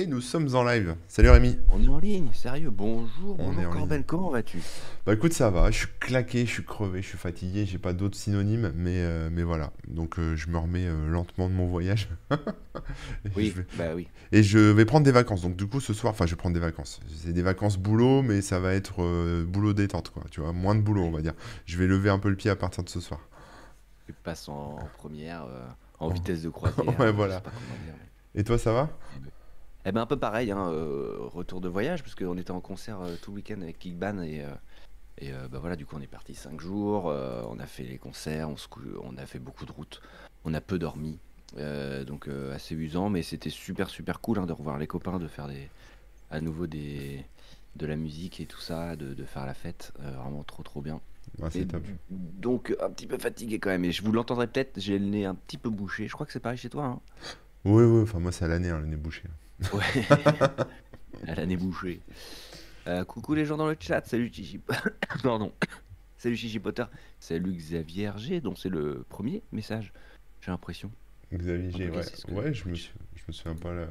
Et nous sommes en live. Salut Rémi. On est en ligne, sérieux. Bonjour, On bonjour est en Corben, comment vas-tu? Bah écoute, ça va. Je suis claqué, je suis crevé, je suis fatigué. J'ai pas d'autres synonymes, mais, euh, mais voilà. Donc euh, je me remets euh, lentement de mon voyage. Oui, vais- bah oui. Et je vais prendre des vacances. Donc du coup, ce soir, enfin, je vais prendre des vacances. C'est des vacances boulot, mais ça va être boulot détente, quoi. Tu vois, moins de boulot, on va dire. Je vais lever un peu le pied à partir de ce soir. Tu passes en, première, en vitesse de croisière. Ouais, voilà. dire, mais- Et toi, ça va? Eh ben un peu pareil, hein, euh, retour de voyage, parce qu'on était en concert euh, tout le week-end avec Kickban et, euh, et bah voilà, du coup on est parti cinq jours, on a fait les concerts, on, se cou- on a fait beaucoup de routes, on a peu dormi, donc assez usant, mais c'était super super cool hein, de revoir les copains, de faire des, à nouveau des, de la musique et tout ça, de, de faire la fête, vraiment trop trop bien. Ouais, Et C'est top. donc un petit peu fatigué quand même, et je vous l'entendrai peut-être, j'ai le nez un petit peu bouché, je crois que c'est pareil chez toi. Hein Oui, oui, enfin, moi, c'est à l'année, hein, le nez bouché. Ouais, à l'année bouchée. Euh, coucou les gens dans le chat, salut Chichi. Pardon. Salut Chichi Potter. Salut Xavier G, dont c'est le premier message, j'ai l'impression. Xavier G, ouais. je me, suis- je me souviens pas la-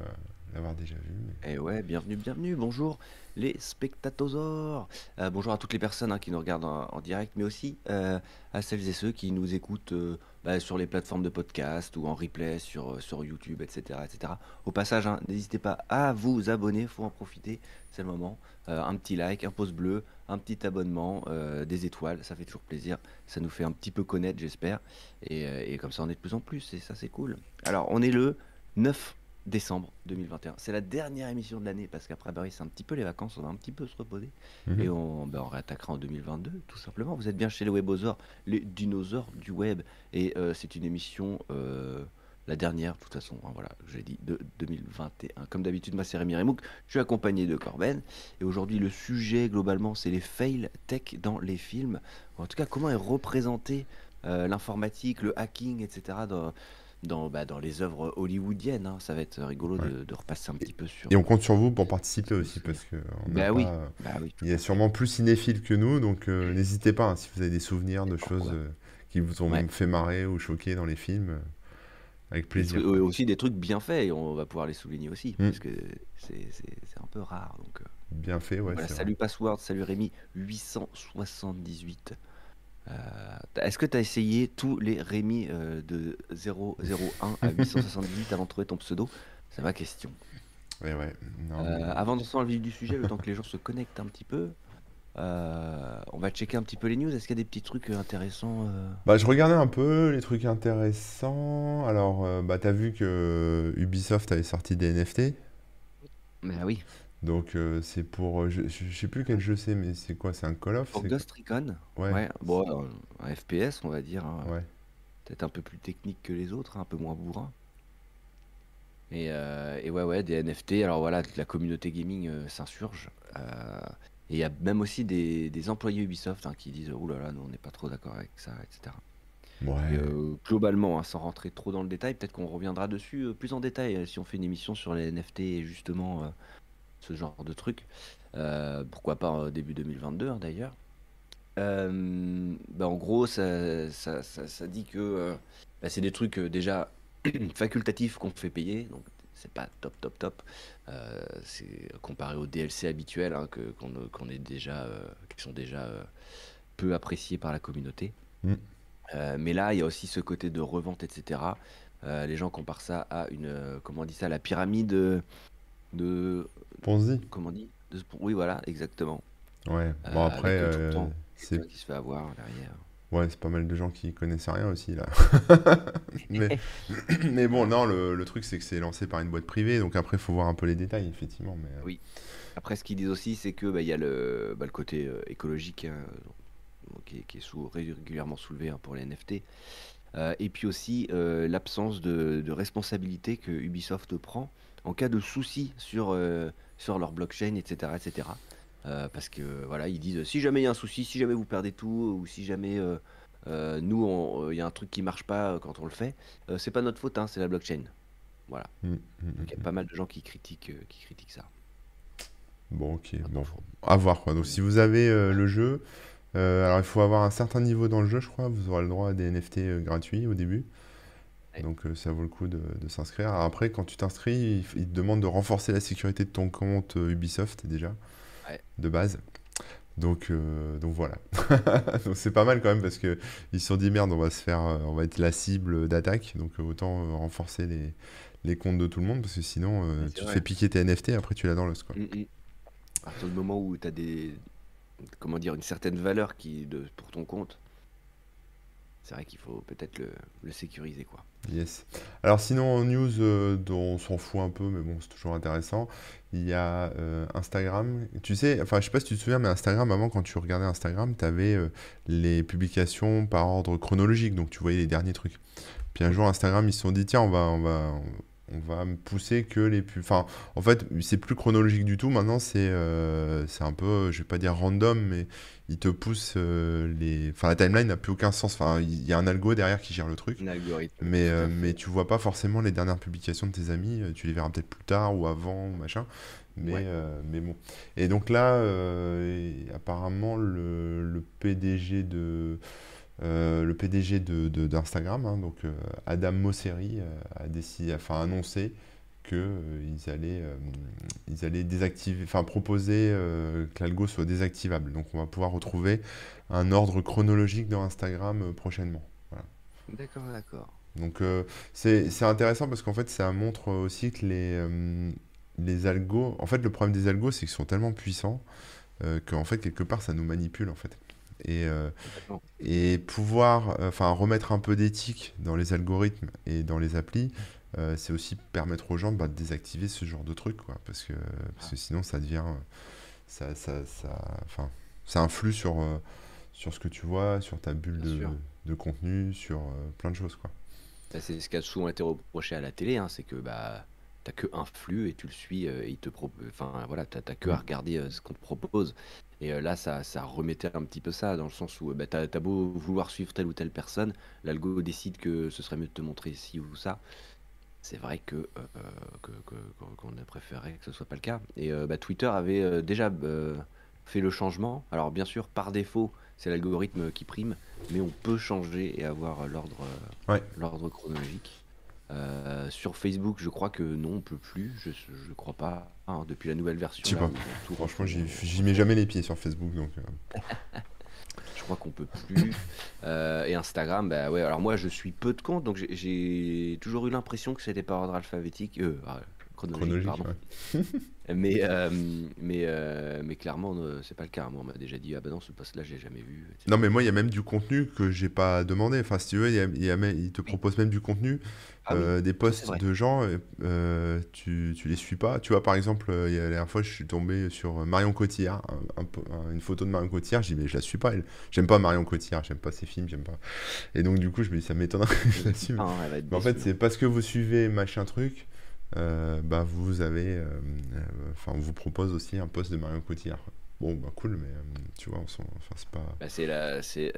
l'avoir déjà vu. Et ouais, bienvenue, bienvenue, bonjour les spectatosaures. Euh, bonjour à toutes les personnes hein, qui nous regardent en, direct, mais aussi euh, à celles et ceux qui nous écoutent euh, bah, sur les plateformes de podcast ou en replay sur, YouTube, etc. etc. Au passage, hein, n'hésitez pas à vous abonner, faut en profiter, c'est le moment. Un petit like, un pouce bleu, un petit abonnement, des étoiles, ça fait toujours plaisir. Ça nous fait un petit peu connaître, j'espère. Et, et comme ça, on est de plus en plus, et ça, c'est cool. Alors, on est le 9 décembre 2021. C'est la dernière émission de l'année parce qu'après, oui, c'est un petit peu les vacances, on va un petit peu se reposer. Mhm. Et on, bah, on réattaquera en 2022, tout simplement. Vous êtes bien chez les Webosaures, les dinosaures du web. Et euh, c'est une émission, euh, la dernière, de toute façon, hein, voilà, j'ai dit, de 2021. Comme d'habitude, moi, c'est Rémi Remouk. Je suis accompagné de Corben. Et aujourd'hui, le sujet, globalement, c'est les fails tech dans les films. En tout cas, comment est représentée euh, l'informatique, le hacking, etc. dans, dans, bah, dans les œuvres hollywoodiennes. hein. Ça va être rigolo Ouais. de, de repasser un petit peu sur. Et on compte sur vous pour participer aussi, parce que on Bah oui. pas- Bah oui. il y a sûrement plus cinéphiles que nous, donc euh, n'hésitez pas hein, si vous avez des souvenirs de pourquoi choses euh, qui vous ont Ouais. fait marrer ou choquer dans les films, euh, avec Des plaisir. trucs- euh, aussi des trucs bien faits et on va pouvoir les souligner aussi Mm. parce que c'est un peu rare donc Bien fait, ouais, voilà, salut Password salut Rémi 878 Euh, est-ce que tu as essayé tous les Rémi euh, de 001 à 878 avant de trouver ton pseudo? C'est ma question. Ouais, ouais. Non, Euh, mais- avant d'entrer dans le vif du sujet le temps que les gens se connectent un petit peu euh, on va checker un petit peu les news est-ce qu'il y a des petits trucs intéressants Bah, je regardais un peu les trucs intéressants. Alors, bah, t'as vu que Ubisoft avait sorti des NFT. mais ah oui Donc, euh, c'est pour. euh, Je, je- je sais plus quel jeu c'est, mais c'est quoi? C'est un Call of? pour c'est Ghost Recon Ouais, ouais bon euh, un FPS on va dire hein. ouais. peut-être un peu plus technique que les autres, hein, un peu moins bourrin. Et, euh, et ouais, ouais, des NFT. Alors voilà, la communauté gaming euh, s'insurge. Euh, et il y a même aussi des, des employés Ubisoft hein, qui disent Ouh là là, nous on n'est pas trop d'accord avec ça, etc. Ouais. Et, euh, globalement, hein, sans rentrer trop dans le détail, peut-être qu'on reviendra dessus euh, plus en détail euh, si on fait une émission sur les NFT et justement euh, ce genre de trucs. Euh, pourquoi pas début 2022 hein, d'ailleurs. Euh, bah, en gros, ça, ça- ça- ça dit que euh, bah, c'est des trucs euh, déjà facultatifs qu'on fait payer, donc c'est pas top top top. C'est comparé aux DLC habituels hein, que, qu'on, qu'on est déjà, qui sont déjà peu appréciés par la communauté. Mm. Euh, mais là, il y a aussi ce côté de revente, etc. Euh, les gens comparent ça à une, euh, comment on dit ça, la pyramide de, Ponzi. comment on dit, de- oui voilà, exactement. Ouais. Euh, Bon, après, euh, c'est qui se fait avoir derrière. ouais, c'est pas mal de gens qui connaissent rien aussi, là. Mais, mais bon, non, le, le truc, c'est que c'est lancé par une boîte privée, donc après, il faut voir un peu les détails, effectivement. Mais... euh, Oui. Après, ce qu'ils disent aussi, c'est que bah, il y a le, bah, le côté euh, écologique hein, qui, est, qui est sous- régulièrement soulevé hein, pour les NFT. Euh, et puis aussi l'absence de, de responsabilité que Ubisoft prend en cas de soucis sur, euh, sur leur blockchain, etc. etc. Euh, parce que voilà, ils disent si jamais il y a un souci, si jamais vous perdez tout, ou si jamais euh, nous, il y a un truc qui marche pas quand on le fait, c'est pas notre faute, hein, c'est la blockchain. Voilà. mm, mm, Donc il y a pas mal de gens qui critiquent, qui critiquent ça. Bon, ok. Bon, à voir, quoi. Donc, si vous avez euh, le jeu, euh, alors il faut avoir un certain niveau dans le jeu, je crois. Vous aurez le droit à des NFT euh, gratuits au début. Donc ça vaut le coup de, s'inscrire. Après, quand tu t'inscris, il, te demande de renforcer la sécurité de ton compte Ubisoft déjà, de base. Donc, donc voilà. donc c'est pas mal quand même parce que ils se sont dit merde, on va se faire, on va être la cible d'attaque. Donc autant renforcer les, les comptes de tout le monde parce que sinon tu te fais piquer tes NFT après tu l'as dans l'os quoi. Mm, mm. À partir du moment où tu as des comment dire une certaine valeur qui de, pour ton compte, c'est vrai qu'il faut peut-être le, sécuriser quoi. Yes. Alors sinon en news euh, on s'en fout un peu mais bon c'est toujours intéressant, il y a euh, Instagram. Tu sais, enfin je sais pas si tu te souviens mais Instagram avant quand tu regardais Instagram, tu avais euh, les publications par ordre chronologique donc tu voyais les derniers trucs. Puis un jour Instagram ils se sont dit tiens on va on va on va me pousser que les plus. Enfin, en fait, c'est plus chronologique du tout. Maintenant, c'est euh, un peu, je vais pas dire random, mais il te pousse euh, les. Enfin, la timeline n'a plus aucun sens. Enfin, il y a un algo derrière qui gère le truc. Un algorithme. Mais, euh, mais tu vois pas forcément les dernières publications de tes amis. Tu les verras peut-être plus tard ou avant ou machin. Mais, mais bon. Et donc là, apparemment, le, le PDG de. Euh, le PDG d'Instagram, de, hein, donc euh, Adam Mosseri, euh, a décidé, enfin annoncé qu'ils allaient, ils allaient désactiver, enfin proposer que l'algo soit désactivable. Donc on va pouvoir retrouver un ordre chronologique dans Instagram prochainement. D'accord, d'accord. Donc c'est intéressant parce qu'en fait ça montre aussi que les, les algos, en fait le problème des algos c'est qu'ils sont tellement puissants qu'en fait quelque part ça nous manipule en fait. Et, euh, et pouvoir euh, enfin remettre un peu d'éthique dans les algorithmes et dans les applis, euh, c'est aussi permettre aux gens bah, de désactiver ce genre de truc, quoi, parce, que, parce que sinon ça devient. Ça, ça, ça, enfin, ça influe sur, sur ce que tu vois, sur ta bulle de, de, contenu, sur plein de choses. Quoi. Bah, c'est ce qui a souvent été reproché à la télé, hein, c'est que bah, t'as que un flux et tu le suis et il te enfin voilà t'as que à mm. regarder ce qu'on te propose et là, ça, ça, remettait un petit peu ça, dans le sens où bah, tu as, beau vouloir suivre telle ou telle personne, l'algo décide que ce serait mieux de te montrer ci ou ça. C'est vrai que qu'on a préféré que ce soit pas le cas. Et bah, Twitter avait déjà fait le changement. Alors bien sûr, par défaut, c'est l'algorithme qui prime, mais on peut changer et avoir l'ordre l'ordre chronologique. Euh, sur Facebook, je crois que non, on peut plus. Je, je crois pas. Hein, depuis la nouvelle version. Franchement, j'y mets jamais les pieds sur Facebook, donc. Euh. je crois qu'on peut plus. Euh, et Instagram, bah ouais. Alors moi, je suis peu de comptes, donc j'ai toujours eu l'impression que c'était par ordre alphabétique. Chronologique, pardon. mais, euh, mais, euh, mais clairement, euh, c'est pas le cas. Moi, on m'a déjà dit, ah ben non, ce poste-là, j'ai jamais vu. Non, mais moi, il y a même du contenu que j'ai pas demandé. Enfin, si tu veux, il, y a, il, te propose même du contenu. Ah des posts de gens, tu, tu les suis pas. Tu vois, par exemple, il y a la dernière fois, je suis tombé sur Marion Cotillard, une photo de Marion Cotillard. J'ai dit, mais je la suis pas. J'aime pas Marion Cotillard, j'aime pas ses films, j'aime pas. Et donc, du coup, je me dis, ça m'étonnerait que je la suive. Ah, mais en fait, c'est parce que vous suivez machin truc euh, bah, vous avez, euh, euh, enfin, on vous propose aussi un poste de Marion Cotillard. Bon, bah cool, mais tu vois, enfin, c'est pas. Bah, c'est la, c'est,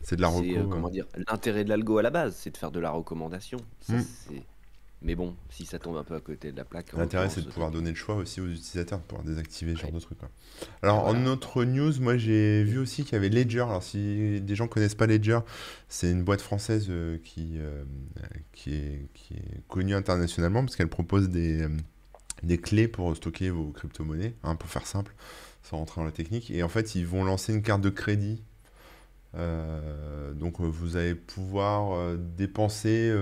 c'est de la reco. comment dire, l'intérêt de l'algo à la base, c'est de faire de la recommandation. Ça, hmm. Mais bon, si ça tombe un peu à côté de la plaque. L'intérêt, c'est de pouvoir donner le choix aussi aux utilisateurs, de pouvoir désactiver ce genre de trucs. Alors, en autre news, moi j'ai vu aussi qu'il y avait Ledger. Alors, si des gens ne connaissent pas Ledger, c'est une boîte française euh, qui, euh, qui, est, qui, est, connue internationalement parce qu'elle propose des, euh, des clés pour stocker vos crypto-monnaies, hein, pour faire simple, sans rentrer dans la technique. Et en fait, ils vont lancer une carte de crédit. donc, vous allez pouvoir dépenser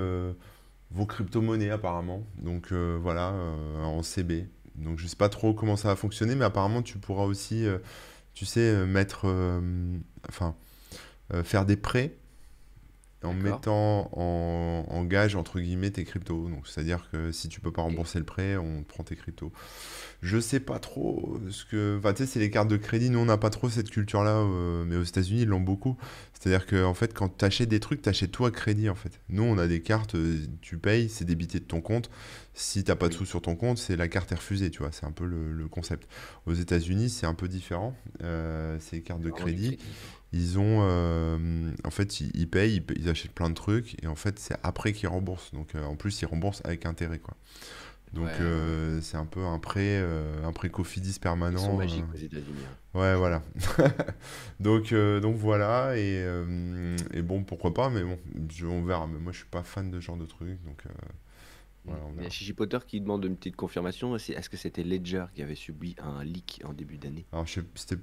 vos crypto-monnaies apparemment. Donc euh, voilà, euh, en CB. Donc je sais pas trop comment ça va fonctionner, mais apparemment tu pourras aussi, euh, tu sais, mettre, enfin, faire des prêts en mettant en, gage entre guillemets tes cryptos. Donc c'est-à-dire que si tu peux pas rembourser le prêt, on prend tes cryptos. Je sais pas trop ce que. Enfin, tu sais, c'est les cartes de crédit. Nous, on n'a pas trop cette culture-là, euh, mais aux États-Unis, ils l'ont beaucoup. C'est-à-dire que, en fait, quand tu achètes des trucs, tu achètes à crédit, en fait. Nous, on a des cartes, euh, tu payes, c'est débité de ton compte. Si t'as pas de sous sur ton compte, c'est la carte est refusée, tu vois. C'est un peu le, concept. Aux États-Unis, c'est un peu différent. Euh, c'est les cartes de crédit. Ils ont. en fait, ils, payent, ils, achètent plein de trucs, et en fait, c'est après qu'ils remboursent. Donc, en plus, ils remboursent avec intérêt, quoi. Donc Ouais, euh, c'est un peu un euh, un pré Cofidis Ils sont permanent. euh. magiques aux États-Unis. hein. Ouais, voilà. Donc, euh, donc voilà, et, euh, et bon, pourquoi pas, mais bon, je- on verra. Mais moi, je suis pas fan de ce genre de truc, donc euh, voilà, on Il y a Potter qui demande une petite confirmation. Est-ce que c'était Ledger qui avait subi un leak en début d'année? Alors, c'était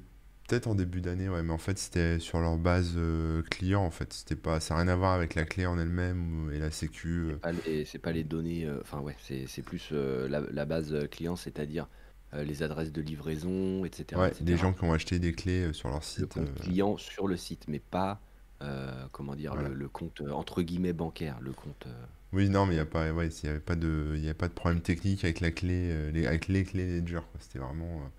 peut-être en début d'année, ouais, mais en fait, c'était sur leur base euh, client, en fait. C'était pas, ça n'a rien à voir avec la clé en elle-même ou- et la sécu. C'est euh. pas les, c'est pas les données. euh, Enfin ouais, c'est c'est plus euh, la, la base client, c'est-à-dire euh, les adresses de livraison, etc., Ouais, des gens qui ont acheté des clés euh, sur leur Le site. compte euh, client sur le site, mais pas euh, comment dire voilà. le, le compte euh, entre guillemets bancaire, le compte. euh, Oui, non, mais il n'y a pas, ouais, y avait pas de, il y a pas de problème technique avec la clé, euh, les, avec les clés Ledger, quoi. C'était vraiment euh,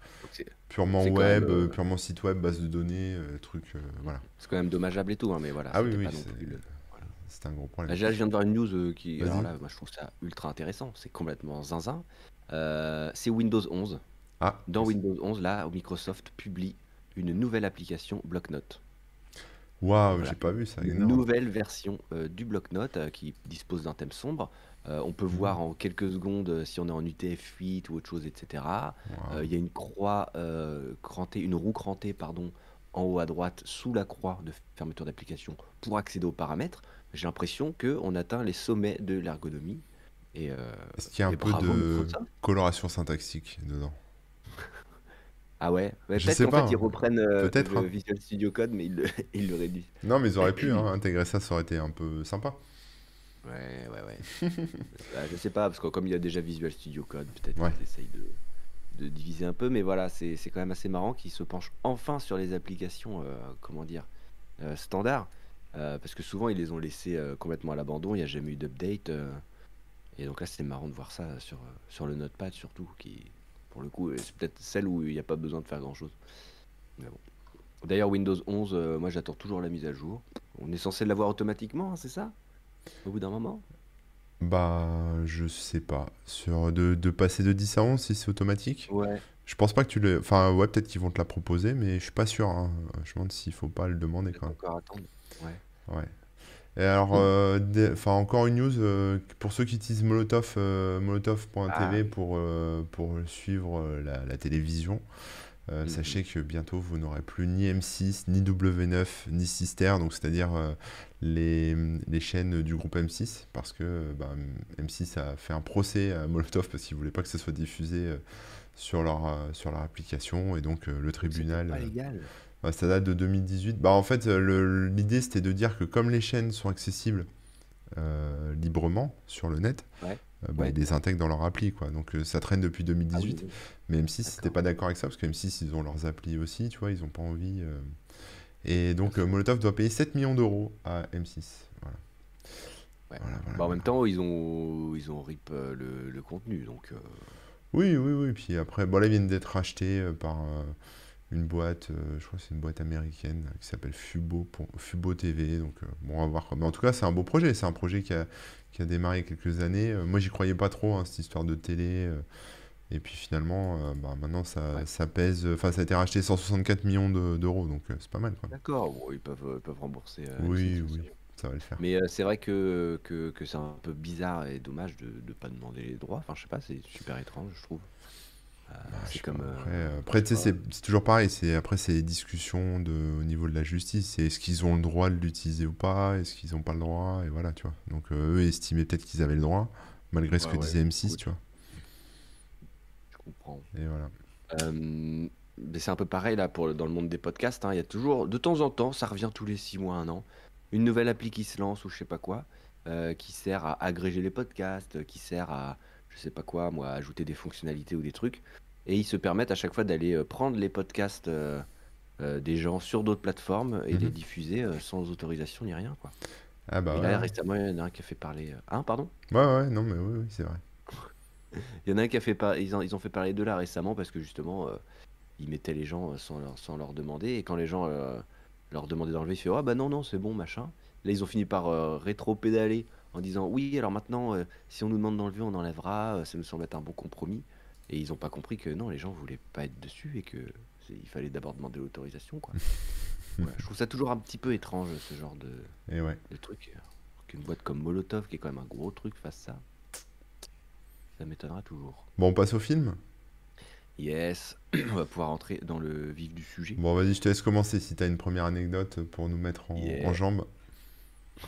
purement même web, euh, euh, purement site web, base de données, euh, truc, voilà. c'est quand même dommageable et tout, hein, mais voilà, Ah oui, oui, c'est, le. voilà. un gros problème. je là, je viens de voir une news qui, alors là, moi je trouve ça ultra intéressant, c'est complètement zinzin. C'est Windows 11. Ah, Dans Windows 11, là, Microsoft publie une nouvelle application bloc-notes. Waouh, Voilà, j'ai pas vu ça, une énorme. nouvelle version euh, du bloc-notes euh, qui dispose d'un thème sombre. Euh, on peut Mhm. voir en quelques secondes euh, si on est en UTF-8 ou autre chose, etc. Euh. Il y a une croix euh, crantée, une roue crantée, pardon, en haut à droite, sous la croix de fermeture d'application pour accéder aux paramètres. J'ai l'impression qu'on atteint les sommets de l'ergonomie. Et, euh, Est-ce qu'il y a un et peu bravo de coloration syntaxique dedans? Ah ouais, ouais, Je peut-être sais qu'en pas, fait ils hein. reprennent euh, Peut-être, le hein. Visual Studio Code, mais ils le, ils le réduisent. Non, mais ils auraient pu hein, intégrer ça, ça aurait été un peu sympa. Ouais, ouais, ouais. Bah, je sais pas, parce que comme il y a déjà Visual Studio Code, peut-être Ouais. qu'ils essayent de, de diviser un peu, mais voilà, c'est c'est quand même assez marrant qu'ils se penchent enfin sur les applications, euh, comment dire, euh, standards, euh, parce que souvent ils les ont laissées euh, complètement à l'abandon, il n'y a jamais eu d'update, euh, et donc là c'est marrant de voir ça sur, euh, sur le Notepad surtout, qui, pour le coup, c'est peut-être celle où il n'y a pas besoin de faire grand-chose. Mais bon. D'ailleurs, Windows 11, euh, moi j'attends toujours la mise à jour. On est censé l'avoir automatiquement, hein, c'est ça? Au bout d'un moment? Bah, je sais pas. Sur de, de passer de 10 à 11, si c'est automatique? Ouais. Je pense pas que tu le. Enfin, ouais, peut-être qu'ils vont te la proposer, mais je suis pas sûr. hein. Je me demande s'il faut pas le demander quand même. encore attendre. Ouais. Ouais. Et alors, euh, des- enfin, encore une news euh, pour ceux qui utilisent Molotov, euh, molotov.tv Ah. pour, euh, pour suivre euh, la, la télévision. Euh, Mhm. sachez que bientôt vous n'aurez plus ni M6, ni W9, ni Sister, donc c'est-à-dire euh, les, les chaînes du groupe M6, parce que euh, bah, M6 a fait un procès à Molotov parce qu'ils voulaient pas que ce soit diffusé euh, sur leur, euh, sur leur application, et donc euh, le tribunal. Ouais, ça date de 2018. Bah, en fait, l'idée c'était de dire que comme les chaînes sont accessibles euh, librement sur le net, Ouais. euh, bah, Ouais. ils les intègrent dans leur appli, quoi. Donc euh, ça traîne depuis Ah oui, 2018. oui. Mais M6 n'était pas d'accord avec ça parce que M6 ils ont leurs applis aussi, tu vois, ils ont pas envie. Et donc Ah, Molotov doit payer 7 millions d'euros à M6. Voilà. Ouais. Voilà, voilà, Bah, en même temps, ils ont, ils ont rip le, le contenu, donc Oui, oui, oui. Puis après, bon, là, ils viennent d'être rachetés par une boîte, euh, je crois que c'est une boîte américaine euh, qui s'appelle Fubo, pour- Fubo TV. Donc, euh, bon, on va voir. Mais en tout cas, c'est un beau projet. C'est un projet qui a, qui a démarré il y a quelques années. Euh, moi, j'y croyais pas trop, hein, cette histoire de télé. et puis finalement, bah, maintenant, ça, ouais. ça pèse. Enfin, ça a été racheté 164 millions de- d'euros. Donc, c'est pas mal. D'accord, bon, ils peuvent, ils peuvent rembourser Oui, M6, oui, ça va le faire. Mais c'est vrai que, que, que c'est un peu bizarre et dommage de ne pas demander les droits. Enfin, je sais pas, c'est super étrange, je trouve. Euh, Bah, c'est comme. euh, Après, euh, après, tu sais, c'est c'est toujours pareil. C'est après, c'est les discussions de, au niveau de la justice. C'est est-ce qu'ils ont le droit de l'utiliser ou pas? Est-ce qu'ils n'ont pas le droit? Et voilà, tu vois. Donc, euh, eux estimaient peut-être qu'ils avaient le droit, malgré ce Ouais, que ouais, disait M6, écoute, tu vois. je comprends. Et voilà. Euh, mais c'est un peu pareil là pour, dans le monde des podcasts. hein. Il y a toujours, de temps en temps, ça revient tous les six mois, un an, une nouvelle appli qui se lance ou je sais pas quoi, qui sert à agréger les podcasts, qui sert à, je sais pas quoi, moi, ajouter des fonctionnalités ou des trucs. Et ils se permettent à chaque fois d'aller euh, prendre les podcasts euh, euh, des gens sur d'autres plateformes et les Mhm. diffuser euh, sans autorisation ni rien, quoi. Ah bah Et ouais. là, ouais. récemment, il y en a un qui a fait parler. Hein, pardon? Ouais, ouais, non, mais oui, oui, c'est vrai. Il y en a un qui a fait par... ils, ont, ils ont fait parler de là récemment parce que justement, ils mettaient les gens sans leur, sans leur demander. Et quand les gens leur demandaient d'enlever, ils faisaient Ah bah non, non, c'est bon, machin. Là, ils ont fini par rétro-pédaler en disant Oui, alors maintenant, euh, si on nous demande d'enlever, on enlèvera. euh, ça me semble être un bon compromis. Et ils n'ont pas compris que non, les gens voulaient pas être dessus et que il fallait d'abord demander l'autorisation. quoi. Je trouve ça toujours un petit peu étrange ce genre de, Et ouais. de truc. Qu'une boîte comme Molotov, qui est quand même un gros truc, fasse ça. Ça m'étonnera toujours. Bon, on passe au film? Yes, on va pouvoir entrer dans le vif du sujet. Bon, vas-y, je te laisse commencer si tu as une première anecdote pour nous mettre en, Yeah. en jambes.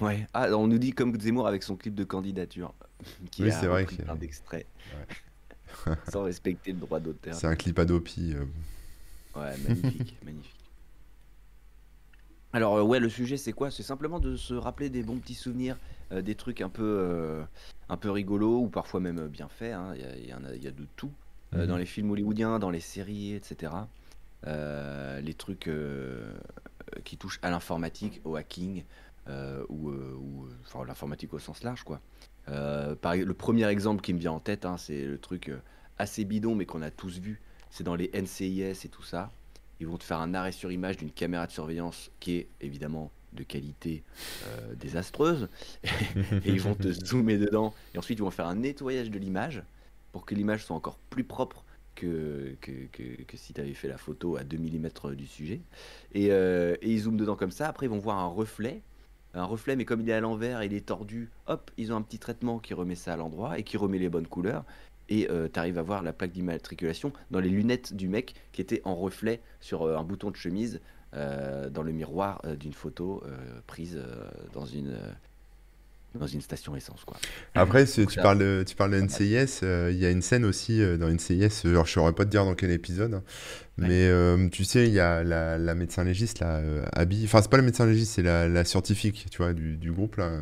Ouais. Ah, on nous dit comme Zemmour avec son clip de candidature, qui Oui, a c'est vrai que- plein d'extraits, sans respecter le droit d'auteur. C'est un clip Adopi. euh, Ouais, magnifique, magnifique. Alors, euh, ouais, le sujet, c'est quoi? C'est simplement de se rappeler des bons petits souvenirs, euh, des trucs un peu, euh, un peu rigolos ou parfois même bien faits. hein. Il y en a, il y a de tout Mhm. dans les films hollywoodiens, dans les séries, etc. Les trucs qui touchent à l'informatique, au hacking ou, euh, ou, euh, enfin, l'informatique au sens large, quoi. Euh, par- le premier exemple qui me vient en tête, hein, c'est le truc euh, assez bidon, mais qu'on a tous vu. C'est dans les NCIS et tout ça. Ils vont te faire un arrêt sur image d'une caméra de surveillance qui est évidemment de qualité euh, désastreuse. et ils vont te zoomer dedans. Et ensuite, ils vont faire un nettoyage de l'image pour que l'image soit encore plus propre que, que, que- que si tu avais fait la photo à 2 mm du sujet. Et, euh, et ils zooment dedans comme ça. Après, ils vont voir un reflet. Un reflet, mais comme il est à l'envers, il est tordu, hop, ils ont un petit traitement qui remet ça à l'endroit et qui remet les bonnes couleurs. Et tu arrives à voir la plaque d'immatriculation dans les lunettes du mec qui était en reflet sur euh, un bouton de chemise euh, dans le miroir euh, d'une photo euh, prise euh, dans une, euh, dans une station essence. Quoi. Après, tu ça- parles, de- tu parles de NCIS, euh, il y a une scène aussi euh, dans NCIS, je saurais pas te dire dans quel épisode, hein, Ouais. mais euh, tu sais, il y a la, la médecin légiste, là, euh, Abby, enfin c'est pas la médecin légiste, c'est la, la scientifique, tu vois, du, du groupe, là,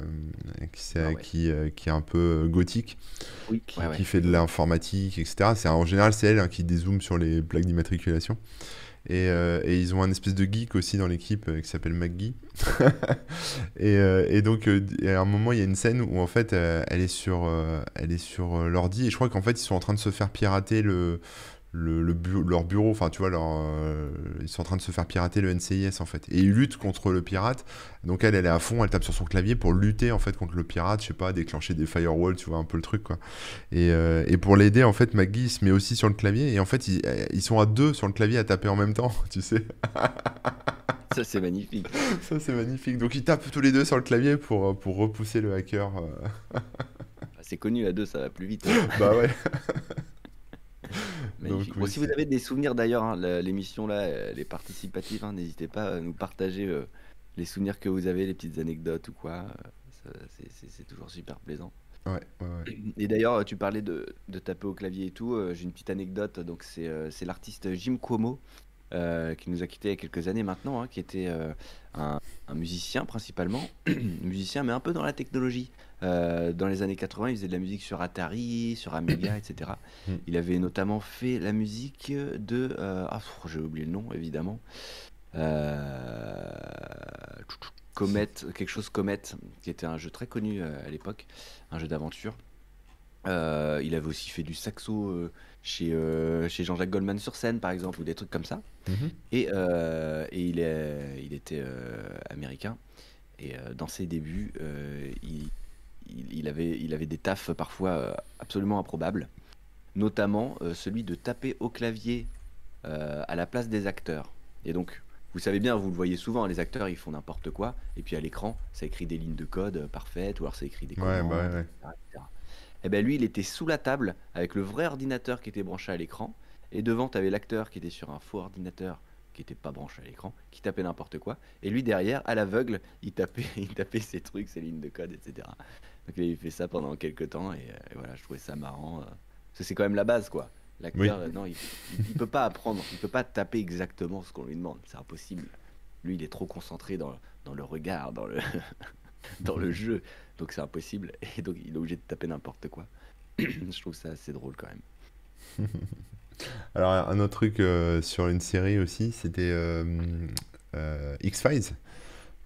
qui, c'est- Ah ouais. qui, euh, qui est un peu gothique, Oui, qui, ouais, ouais. qui fait de l'informatique, etc. En général, c'est elle hein, qui dézoome sur les plaques d'immatriculation. Et, euh, et ils ont un espèce de geek aussi dans l'équipe euh, qui s'appelle McGee. et, euh, et donc, euh, à un moment, il y a une scène où en fait, elle est sur, elle est sur l'ordi. Et je crois qu'en fait, ils sont en train de se faire pirater le, le, le bu- leur bureau. Enfin, tu vois, leur, euh, ils sont en train de se faire pirater le NCIS en fait. Et ils luttent contre le pirate. Donc elle, elle est à fond, elle tape sur son clavier pour lutter en fait contre le pirate. Je sais pas, déclencher des firewalls, tu vois, un peu le truc quoi. Et, euh, et pour l'aider, en fait, McGee se met aussi sur le clavier. Et en fait, ils, euh, ils sont à deux sur le clavier à taper en même temps, tu sais. Ça, c'est magnifique. Ça, c'est magnifique. Donc, ils tapent tous les deux sur le clavier pour, pour repousser le hacker. Ah, C'est connu à deux, ça va plus vite. Bah ouais. Magnifique. oui, Bon, si vous avez des souvenirs d'ailleurs, hein, l'émission là, elle est participative, hein, n'hésitez pas à nous partager euh, les souvenirs que vous avez, les petites anecdotes ou quoi. euh, c'est- toujours super plaisant. Ouais, ouais, ouais. Et d'ailleurs, tu parlais de, de taper au clavier et tout. euh, J'ai une petite anecdote. Donc, c'est l'artiste Jim Cuomo euh, qui nous a quittés il y a quelques années maintenant, hein, qui était euh, un, un musicien principalement, musicien, mais un peu dans la technologie. Euh, dans les années 80, il faisait de la musique sur Atari, sur Amiga, etc. Mm. Il avait notamment fait la musique de. ah, j'ai oublié le nom, évidemment. Comet, quelque chose Comet, qui était un jeu très connu à l'époque, un jeu d'aventure. Euh, il avait aussi fait du saxo euh, chez, euh, chez Jean-Jacques Goldman sur scène, par exemple, ou des trucs comme ça. Mhm. Et, et il, est, il était américain. Et dans ses débuts, il, avait, il avait des tafs parfois absolument improbables, notamment celui de taper au clavier à la place des acteurs. Et donc, vous savez bien, vous le voyez souvent, les acteurs ils font n'importe quoi, et puis à l'écran, ça écrit des lignes de code parfaites, ou alors ça écrit des Ouais, commandes, bah ouais, ouais. etc., etc. Et ben lui, il était sous la table avec le vrai ordinateur qui était branché à l'écran, et devant, tu avais l'acteur qui était sur un faux ordinateur qui était pas branché à l'écran, qui tapait n'importe quoi, et lui derrière, à l'aveugle, il tapait, il tapait ses trucs, ses lignes de code, etc. Donc il a fait ça pendant quelques temps, et, euh, et voilà, je trouvais ça marrant. euh, parce que c'est quand même la base, quoi. L'acteur, euh, non, il, il, il peut pas apprendre, il peut pas taper exactement ce qu'on lui demande, c'est impossible. Lui, il est trop concentré dans, dans le regard, dans le, dans le jeu, donc c'est impossible, et donc il est obligé de taper n'importe quoi. je trouve ça assez drôle quand même. Alors, un autre truc euh, sur une série aussi, c'était euh, euh, X-Files,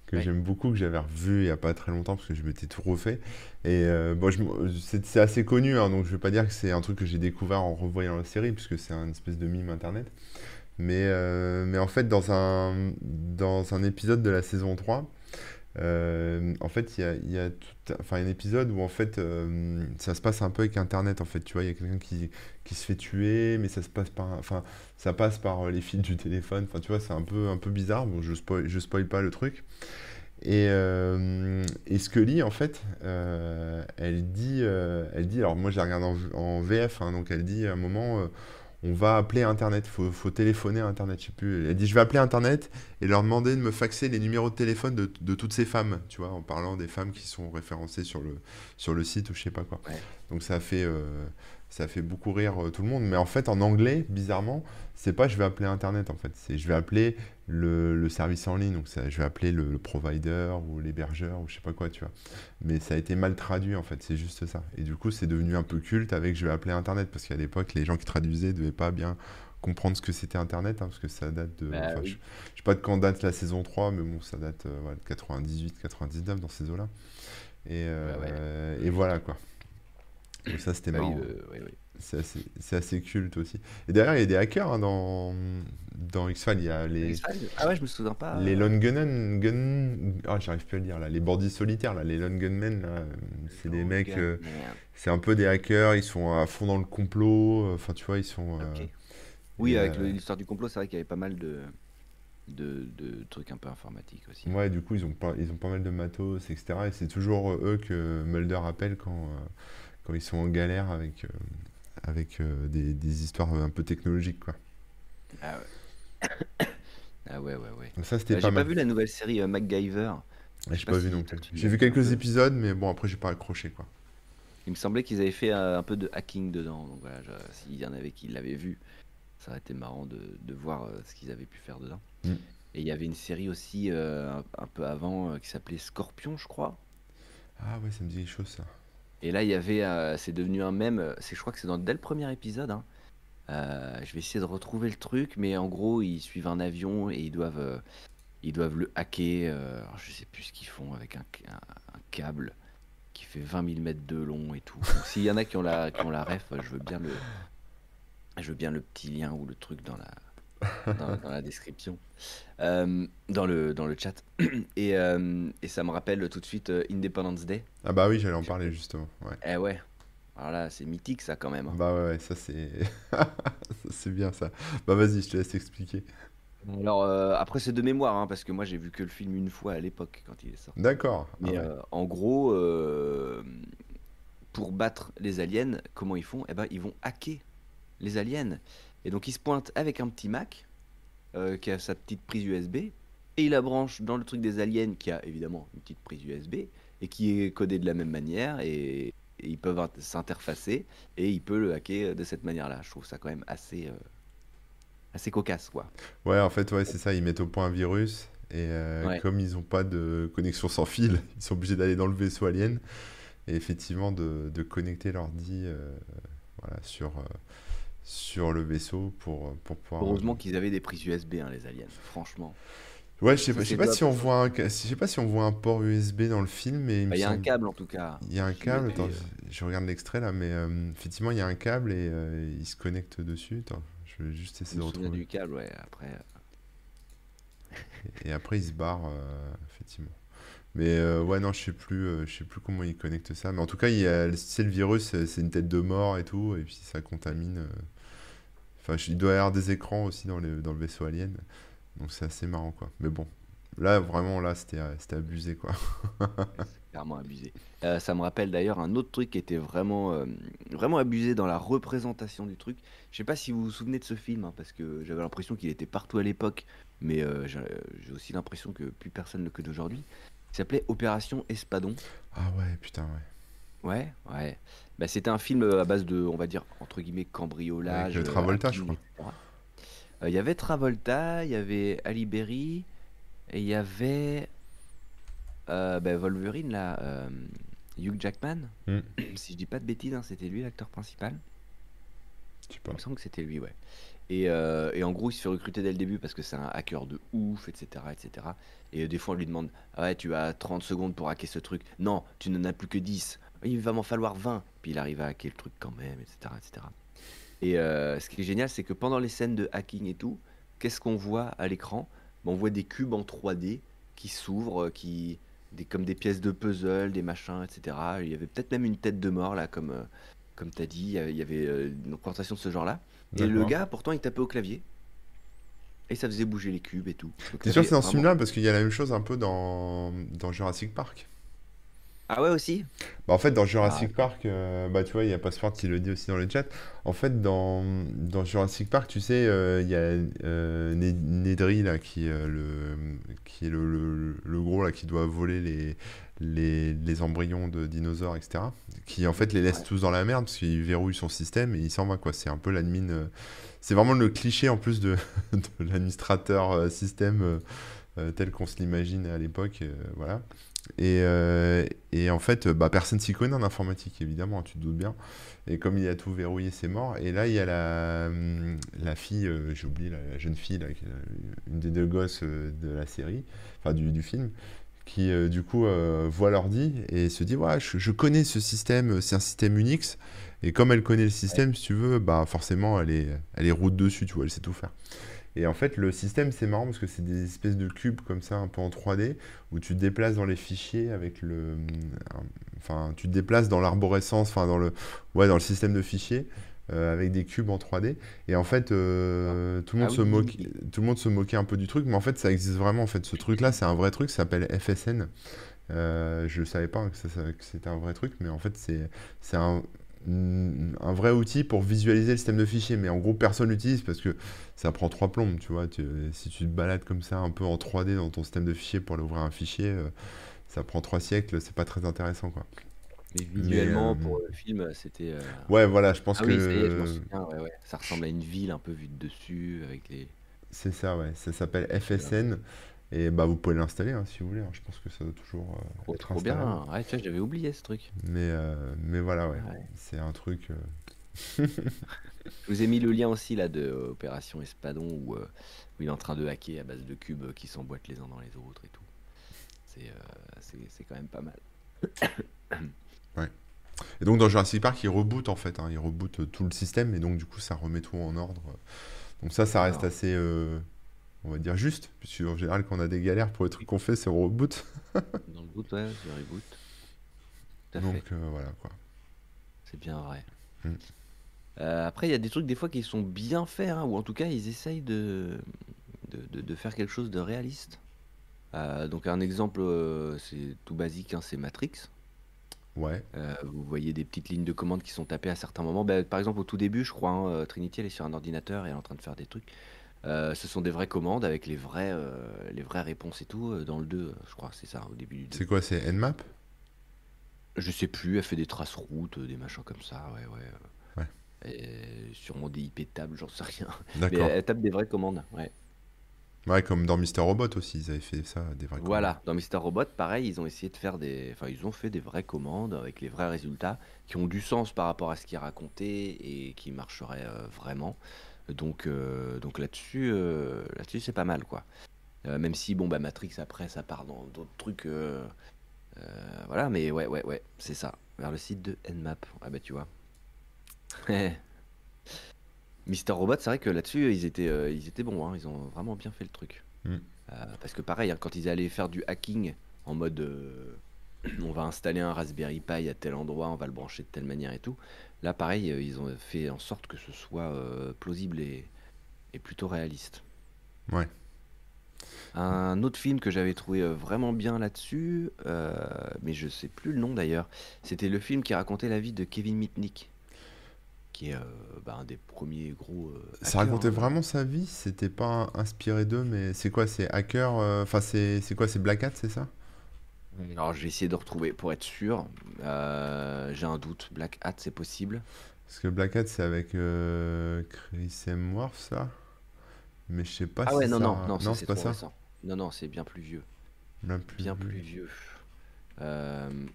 que Ouais. j'aime beaucoup, que j'avais revu il y a pas très longtemps parce que je m'étais tout refait. Et euh, bon, c'est assez connu, hein, donc je vais pas dire que c'est un truc que j'ai découvert en revoyant la série, puisque c'est un espèce de mime internet. Mais, euh, mais en fait, dans un, dans un épisode de la saison 3, euh, en fait, il y a, y a enfin, un épisode où en fait, euh, ça se passe un peu avec Internet. En fait, tu vois, il y a quelqu'un qui, qui se fait tuer, mais ça se passe par, enfin, ça passe par euh, les fils du téléphone. Enfin, tu vois, c'est un peu, un peu bizarre. Bon, je spoil, je spoil pas le truc. Et, euh, et Scully, en fait, euh, elle dit, elle dit, alors moi je la regarde en, VF, hein, donc elle dit à un moment, on va appeler Internet, faut, faut téléphoner à Internet, je sais plus. Elle dit, je vais appeler Internet et leur demander de me faxer les numéros de téléphone de, de toutes ces femmes, tu vois, en parlant des femmes qui sont référencées sur le, sur le site ou je sais pas quoi. Ouais. Donc ça a fait, euh, ça fait beaucoup rire euh, tout le monde. Mais en fait, en anglais, bizarrement, c'est pas je vais appeler Internet en fait, c'est je vais appeler le, le service en ligne. Donc ça, je vais appeler le, le provider ou l'hébergeur ou je sais pas quoi, tu vois. Mais ça a été mal traduit en fait, c'est juste ça. Et du coup, c'est devenu un peu culte avec je vais appeler Internet parce qu'à l'époque, les gens qui traduisaient devaient pas bien comprendre ce que c'était Internet hein, parce que ça date de. Bah je, je sais pas de quand date la saison 3, mais bon, ça date euh, ouais, de 98, 99 dans ces eaux-là. Et, Bah ouais. euh, et voilà quoi. Donc ça, c'était Bah oui, marrant. euh, oui. C'est assez, culte aussi. Et derrière, il y a des hackers hein, dans, dans X-Files. Il y a les, Ah ouais, je me souviens pas. les lone gunmen, gun... Ah, j'arrive plus à le dire là. Les bandits solitaires, là, les lone gunmen, c'est des Oh, mecs. euh, c'est un peu des hackers. Ils sont à fond dans le complot. Enfin, tu vois, ils sont. euh. Oui, avec l'histoire du complot, c'est vrai qu'il y avait pas mal de, de, de trucs un peu informatiques aussi. Ouais, du coup, ils ont pas, ils ont pas mal de matos, etc. Et c'est toujours eux que Mulder appelle quand, euh, quand ils sont en galère avec, euh, avec euh, des, des histoires un peu technologiques, quoi. Ah ouais. Ah ouais, ouais, ouais. Ça, c'était Euh, pas j'ai pas vu la nouvelle série euh, MacGyver. Ouais, Je J'ai pas vu non plus. J'ai vu quelques épisodes, mais bon, après, j'ai pas accroché, quoi. Il me semblait qu'ils avaient fait un peu de hacking dedans. Donc voilà, s'il y en avait qui l'avaient vu, ça aurait été marrant de, de voir ce qu'ils avaient pu faire dedans. Mm. Et il y avait une série aussi un, un peu avant qui s'appelait Scorpion, je crois. Ah ouais, ça me dit quelque chose, ça. Et là, il y avait, euh, c'est devenu un mème. euh, C'est, je crois que c'est dans dès le premier épisode. hein. Euh, je vais essayer de retrouver le truc, mais en gros, ils suivent un avion et ils doivent, ils doivent le hacker. alors, je sais plus ce qu'ils font avec un, un- câble qui fait 20 000 mètres de long et tout. S'il y en a qui ont la, qui ont la ref, je veux bien le, je veux bien le petit lien ou le truc dans la, dans, dans la description, Euh, dans le, dans le chat. Et, euh, et ça me rappelle tout de suite euh, Independence Day. Ah bah oui, j'allais en parler, justement. Ouais. Eh ouais. Alors là, c'est mythique ça quand même. hein. Bah ouais, ouais, ça c'est... c'est bien, ça. Bah vas-y, je te laisse expliquer. Alors euh, après c'est de mémoire hein, parce que moi j'ai vu que le film une fois à l'époque quand il est sorti. D'accord. Ah Mais ouais. en gros, pour battre les aliens, comment ils font? Eh ben ils vont hacker les aliens. Et donc ils se pointent avec un petit Mac euh, qui a sa petite prise USB et il la branche dans le truc des aliens qui a évidemment une petite prise USB et qui est codée de la même manière et, et ils peuvent int- s'interfacer et il peut le hacker de cette manière-là. Je trouve ça quand même assez euh, assez cocasse quoi. Ouais, en fait, ouais, c'est ça, ils mettent au point un virus. Et euh, Ouais. comme ils n'ont pas de connexion sans fil, ils sont obligés d'aller dans le vaisseau alien. Et effectivement, de, de connecter l'ordi euh, voilà, sur, euh, sur le vaisseau pour, pour pouvoir... Heureusement qu'ils avaient des prises USB hein, les aliens. Franchement. Ouais, je sais pas, je sais pas si on voit un, ca- je sais pas si on voit un port USB dans le film, mais il Bah, y a un câble en tout cas. Il y a un câble, attends, euh, je, regarde l'extrait là, mais euh, effectivement, il y a un câble et euh, il se connecte dessus. Attends, je vais juste essayer de retrouver. du câble, ouais. Après, euh, Et après, il se barre, euh, effectivement. Mais euh, ouais, non, je sais plus, euh, je sais plus comment il connecte ça. Mais en tout cas, il c'est le virus, c'est une tête de mort et tout, et puis ça contamine. Enfin, il doit y avoir des écrans aussi dans le, dans le vaisseau alien, donc c'est assez marrant, quoi. Mais bon, là, vraiment, là, c'était euh, abusé, quoi. clairement abusé. Euh, ça me rappelle d'ailleurs un autre truc qui était vraiment, euh, vraiment abusé dans la représentation du truc. Je sais pas si vous vous souvenez de ce film, hein, parce que j'avais l'impression qu'il était partout à l'époque, mais euh, j'ai j'ai aussi l'impression que plus personne ne le connaît aujourd'hui. Il s'appelait Opération Espadon. Ah ouais, putain, ouais. Ouais, ouais. Bah, c'était un film euh, à base de, on va dire, entre guillemets, cambriolage. Avec, euh, euh, Travolta, je hacking, crois. Euh, Il y avait Travolta, il y avait Ali Berry, et il y avait euh, bah, Wolverine, là, euh, Hugh Jackman. Hmm. Si je dis pas de bêtises, hein, c'était lui l'acteur principal. Je sais pas. Il me semble que c'était lui, ouais. Et, euh, et en gros, il se fait recruter dès le début parce que c'est un hacker de ouf, etc. etc. Et euh, des fois, on lui demande Ah Ouais, tu as 30 secondes pour hacker ce truc. Non, tu n'en as plus que 10. Il va m'en falloir 20. Puis il arrive à hacker le truc quand même, etc. etc. Et euh, ce qui est génial, c'est que pendant les scènes de hacking et tout, qu'est-ce qu'on voit à l'écran? Ben, On voit des cubes en 3D qui s'ouvrent, euh, qui, des, comme des pièces de puzzle, des machins, etc. Il y avait peut-être même une tête de mort, là, comme, euh, comme tu as dit. Il y avait- euh, une représentation de ce genre-là. Et le gars, pourtant, il tapait au clavier. Et ça faisait bouger les cubes et tout. T'es sûr que c'est dans ce film-là? Parce qu'il y a la même chose un peu dans, dans Jurassic Park. Ah ouais aussi? Bah, en fait, dans Ah, Jurassic Park, euh, bah, tu vois, il y a Passport qui le dit aussi dans le chat. En fait, dans, dans Jurassic Park, tu sais, euh, il y a euh, Ne- Nedry, là, qui, euh, le, qui est le, le, le gros, là, qui doit voler les, les, les embryons de dinosaures, etc. Qui, en fait, les laisse ouais. tous dans la merde, parce qu'il verrouille son système et il s'en va, quoi. C'est un peu l'admin... c'est vraiment le cliché, en plus, de, de l'administrateur système tel qu'on se l'imagine à l'époque, voilà. Et, euh, et en fait, bah, personne s'y connaît en informatique, évidemment, tu te doutes bien. Et comme il a tout verrouillé, c'est mort. Et là, il y a la, hum, fille, euh, j'ai oublié, la, jeune fille, euh, une des deux gosses euh, de la série, enfin du, film, qui euh, du coup euh, voit l'ordi et se dit, ouais, je, je connais ce système, c'est un système Unix. Et comme elle connaît le système, si tu veux, bah forcément, elle est, elle est route dessus, tu vois, elle sait tout faire. Et en fait, le système, c'est marrant parce que c'est des espèces de cubes comme ça, un peu en 3D, où tu te déplaces dans les fichiers avec le... Enfin, tu te déplaces dans l'arborescence, enfin, dans le... Ouais, dans le système de fichiers, euh, avec des cubes en 3D. Et en fait, euh, tout le Ah monde se oui, oui, moque... tout le monde se moquait un peu du truc, mais en fait, ça existe vraiment. En fait, ce truc-là, c'est un vrai truc, ça s'appelle FSN. Euh, je ne savais pas que, ça- que c'était un vrai truc, mais en fait, c'est un, un vrai outil pour visualiser le système de fichiers. Mais en gros, personne l'utilise parce que ça prend trois plombes, tu vois. Tu- si tu te balades comme ça, un peu en 3D dans ton système de fichiers pour aller ouvrir un fichier, euh, ça prend trois siècles, c'est pas très intéressant, quoi. Mais Mais visuellement, euh, pour le film, c'était. euh, ouais, voilà, je pense Ah oui, est, je que souviens. Ouais, ouais. Ça ressemble à une ville un peu vue de dessus, avec les. c'est ça, ouais. Ça s'appelle. FSN. Et bah, vous pouvez l'installer hein, si vous voulez. hein. Je pense que ça doit toujours euh, Trop, être trop bien. Ouais, vois, j'avais oublié ce truc. Mais, euh, mais voilà, ouais. Ouais. C'est un truc. euh, Je vous ai mis le lien aussi là de euh, Opération Espadon où, où il est en train de hacker à base de cubes qui s'emboîtent les uns dans les autres et tout. C'est quand même pas mal. Ouais. Et donc dans Jurassic Park, il reboot en fait, hein, il reboot tout le système et donc du coup ça remet tout en ordre. Donc ça, ça reste Alors, assez, on va dire juste, puisque en général quand on a des galères pour les trucs qu'on fait, c'est on reboot. dans le boot, ouais, le reboot. Tout à Donc fait. euh, voilà quoi. C'est bien vrai. Mm. Euh, après, il y a des trucs des fois qui sont bien faits, hein, ou en tout cas, ils essayent de, de, de- de faire quelque chose de réaliste. Euh, donc un exemple, euh, c'est tout basique, hein, c'est Matrix. Ouais, Euh, vous voyez des petites lignes de commande qui sont tapées à certains moments. Ben, par exemple, au tout début, je crois, hein, Trinity, elle est sur un ordinateur et elle est en train de faire des trucs. Euh, ce sont des vraies commandes avec les vraies, euh, les vraies réponses et tout. Euh, Dans le 2, euh, je crois, c'est ça, au début du 2. c'est quoi, c'est Nmap? Je sais plus, elle fait des traces routes, des machins comme ça, ouais, ouais. Ouais, et sûrement des IP tables, j'en sais rien. Mais elle, elle tape des vraies commandes, ouais. Ouais, comme dans Mister Robot aussi, ils avaient fait ça, des vraies commandes. Voilà, dans Mister Robot, pareil, ils ont essayé de faire des, enfin, ils ont fait des vraies commandes avec les vrais résultats qui ont du sens par rapport à ce qui est raconté et qui marcheraient vraiment. Donc, euh, donc là-dessus, euh, là-dessus, c'est pas mal, quoi. Euh, même si, bon, bah, Matrix, après, ça part dans d'autres trucs, voilà, mais ouais, ouais, ouais, c'est ça. Vers le site de Nmap. Ah bah, tu vois. Mister Robot, c'est vrai que là-dessus, ils étaient, euh, ils étaient bons, hein, ils ont vraiment bien fait le truc. Mm. Euh, parce que pareil, hein, quand ils allaient faire du hacking en mode euh, on va installer un Raspberry Pi à tel endroit, on va le brancher de telle manière et tout, là pareil, euh, ils ont fait en sorte que ce soit euh, plausible et, et plutôt réaliste. Ouais. Un autre film que j'avais trouvé euh, vraiment bien là-dessus, euh, mais je sais plus le nom d'ailleurs, c'était le film qui racontait la vie de Kevin Mitnick, qui est euh, bah, un des premiers gros euh, Ça racontait hein. vraiment sa vie, c'était pas inspiré d'eux, mais c'est quoi, c'est hacker, enfin c'est c'est quoi, c'est Black Hat, c'est ça? Alors je vais essayer de retrouver pour être sûr. Euh, j'ai un doute. Black Hat, c'est possible. Parce que Black Hat, c'est avec euh, Chris Hemsworth, ça? Mais je sais pas Ah ouais, si non, ça... non, non, Non, c'est pas ça? récent. Non, non, c'est bien plus vieux. Bien plus Bien vieux. plus vieux. Euh,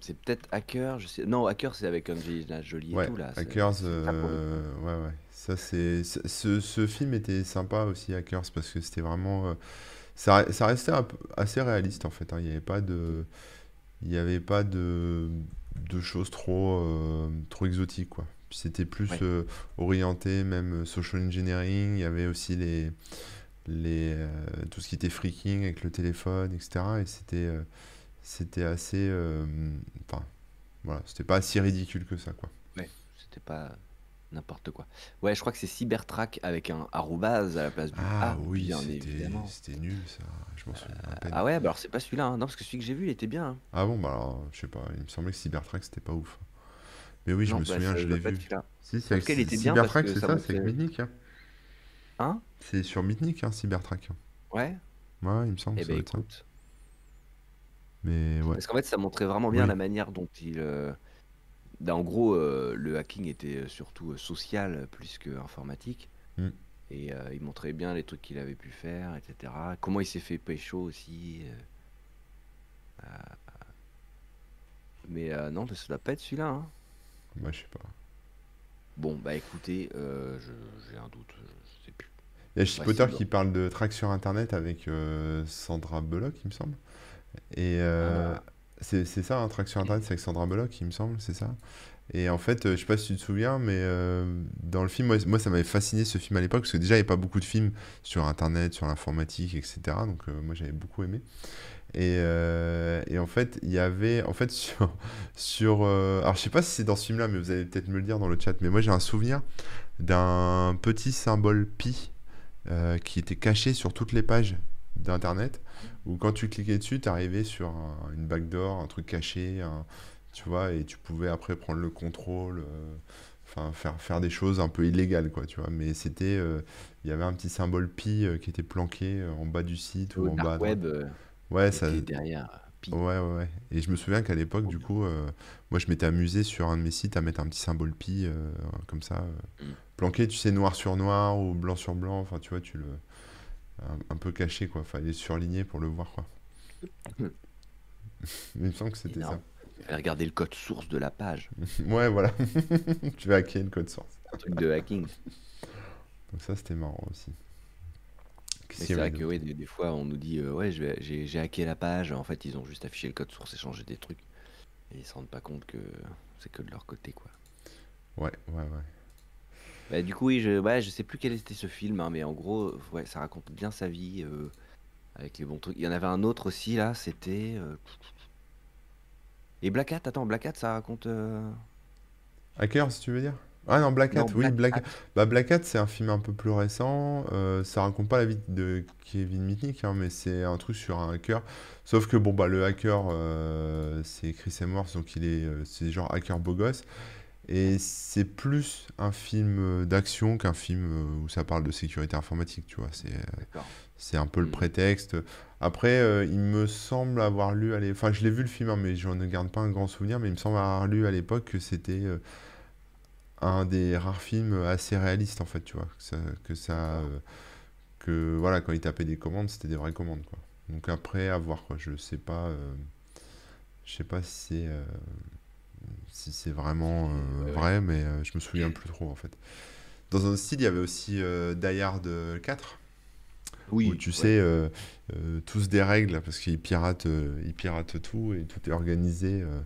c'est peut-être Hacker, je sais. Non, Hacker, c'est avec Angelina Jolie et Ouais, tout là. Hackers, euh, ouais, ouais. Ça, c'est, ce, ce- film était sympa aussi, Hackers, parce que c'était vraiment, ça, ça restait un assez réaliste en fait. hein. Il n'y avait pas de, il avait pas de, de choses trop, euh, trop exotiques quoi. C'était plus Ouais. euh, orienté, même euh, social engineering. Il y avait aussi les, les, euh, tout ce qui était freaking avec le téléphone, etc. Et c'était, c'était assez, enfin, voilà, c'était pas si ridicule que ça quoi. Ouais, c'était pas, N'importe quoi. Ouais, je crois que c'est Cybertrack avec un arrobase à la place du Ah oui, bien c'était évidemment. c'était nul ça, je m'en souviens à peine. Ah ouais, bah alors c'est pas celui-là, hein. Non, parce que celui que j'ai vu, il était bien. hein. Ah bon, bah alors, je sais pas, il me semblait que Cybertrack c'était pas ouf. Mais oui, je me bah souviens, je l'ai vu. Si, c'est avec était bien Cybertrack, c'est ça ça, c'est avec. Mitnick. Hein. Hein? C'est sur Mitnick, hein, Cybertrack. Ouais? Ouais, il me semble, Eh ça doit être ça. écoute. Mais ouais, Parce qu'en fait, ça montrait vraiment bien la manière dont il. euh, bah, en gros, euh, le hacking était euh, surtout euh, social plus que informatique. Mm. Et euh, il montrait bien les trucs qu'il avait pu faire, etc. Comment il s'est fait pécho aussi. euh. Mais non, ça doit pas être celui-là. hein. Bah, je sais pas. Bon, bah écoutez, j'ai un doute, je sais plus. Il y a Chipotter qui parle de track sur Internet avec Sandra Bullock, il me semble. Et Ah, c'est ça, un track sur Internet, c'est avec Sandra Bullock, il me semble, c'est ça. Et en fait, euh, je sais pas si tu te souviens, mais euh, dans le film, moi, moi, ça m'avait fasciné ce film à l'époque, parce que déjà, il n'y avait pas beaucoup de films sur Internet, sur l'informatique, etc. Donc, euh, moi, j'avais beaucoup aimé. Et, euh, et en fait, il y avait, en fait, sur, sur alors je sais pas si c'est dans ce film-là, mais vous allez peut-être me le dire dans le chat, mais moi j'ai un souvenir d'un petit symbole pi qui était caché sur toutes les pages d'Internet, où quand tu cliquais dessus, tu arrivais sur un- une backdoor, un truc caché, un- tu vois, et tu pouvais après prendre le contrôle, euh, enfin faire, faire des choses un peu illégales, quoi, tu vois. Mais c'était, euh, il y avait un petit symbole pi euh, qui était planqué en bas du site ou en bas web Ouais, ça, derrière Pi. Ouais, ouais, ouais. Et je me souviens qu'à l'époque, du coup, moi, je m'étais amusé sur un de mes sites à mettre un petit symbole pi, comme ça, Mm. planqué, tu sais, noir sur noir ou blanc sur blanc, enfin, tu vois, tu le... Un, un peu caché, quoi. Fallait surligner pour le voir, quoi. Il me semble que c'était ça. Fallait regarder le code source de la page. Ouais, voilà. Tu vas hacker une code source. Un truc de hacking. Donc ça, c'était marrant aussi. C'est vrai que ouais, des, des fois on nous dit euh, ouais j'ai hacké la page, en fait ils ont juste affiché le code source et changé des trucs. Et ils se rendent pas compte que c'est que de leur côté quoi. Ouais, ouais, ouais. Bah, du coup oui je, ouais, je sais plus quel était ce film, hein, mais en gros ouais, ça raconte bien sa vie euh, avec les bons trucs. Il y en avait un autre aussi là, c'était... euh, Et Black Hat, attends, Black Hat ça raconte... euh, Hackers, tu veux dire? Ah non, Black Hat, Non, oui, Black Black Hat. Bah, Black Hat, c'est un film un peu plus récent. euh, ça raconte pas la vie de Kevin Mitnick, hein, mais c'est un truc sur un hacker. Sauf que bon, bah, le hacker, euh, c'est Chris Hemsworth, donc il est, euh, c'est genre hacker beau gosse. Et c'est plus un film euh, d'action qu'un film euh, où ça parle de sécurité informatique, tu vois. C'est, euh, un peu le Hmm. prétexte. Après, euh, il me semble avoir lu à enfin, je l'ai vu le film, hein, mais j'en ne garde pas un grand souvenir, mais il me semble avoir lu à l'époque que c'était euh, un des rares films assez réalistes, en fait, tu vois. Que ça, que, ça, D'accord. euh, que, voilà, quand il tapait des commandes, c'était des vraies commandes, quoi. Donc après, à voir, quoi. Je sais pas, je sais pas si c'est si c'est vraiment euh, Ouais, ouais. vrai, mais euh, je me souviens plus trop, en fait. Dans un style, il y avait aussi euh, Die Hard 4 où Oui, tu ouais. sais, euh, euh, tous des règles, parce qu'ils piratent, euh, ils piratent tout et tout est organisé. euh,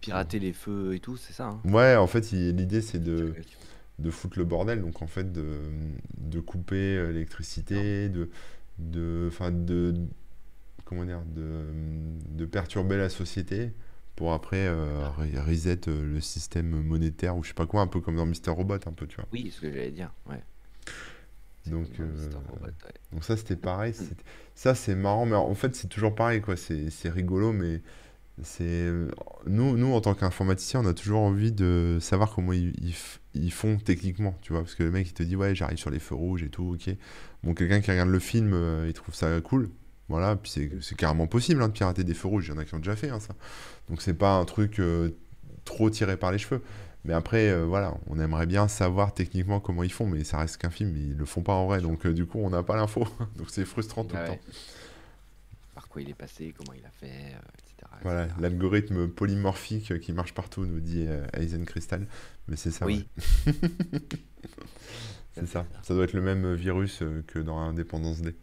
pour- Pirater les feux et tout, c'est ça hein Ouais, en fait, l'idée c'est de, de foutre le bordel, donc en fait de, de couper euh, l'électricité, de, de, enfin de, comment dire, de, de perturber la société pour après euh, re- reset euh, le système monétaire ou je sais pas quoi, un peu comme dans Mister Robot, un peu, tu vois. Oui, ce que j'allais dire, ouais. Donc, euh, Robot, ouais. Donc ça c'était pareil, Mm. c'est- ça c'est marrant, mais en fait c'est toujours pareil quoi, c'est rigolo, mais c'est nous, nous en tant qu'informaticiens on a toujours envie de savoir comment ils, ils ils font techniquement, tu vois, parce que le mec il te dit ouais j'arrive sur les feux rouges et tout, ok. Bon quelqu'un qui regarde le film, euh, il trouve ça cool, voilà, puis c'est carrément possible hein, de pirater des feux rouges, il y en a qui ont déjà fait hein, ça. Donc c'est pas un truc euh, trop tiré par les cheveux. Mais après, euh, voilà, on aimerait bien savoir techniquement comment ils font, mais ça reste qu'un film, ils le font pas en vrai, donc euh, du coup, on n'a pas l'info. Donc c'est frustrant tout le temps. Par quoi il est passé, comment il a fait, etc. Voilà, l'algorithme polymorphique qui marche partout, nous dit Eisen Crystal. Mais c'est ça. Oui, C'est c'est ça. ça. Ça doit être le même virus que dans Independence Day.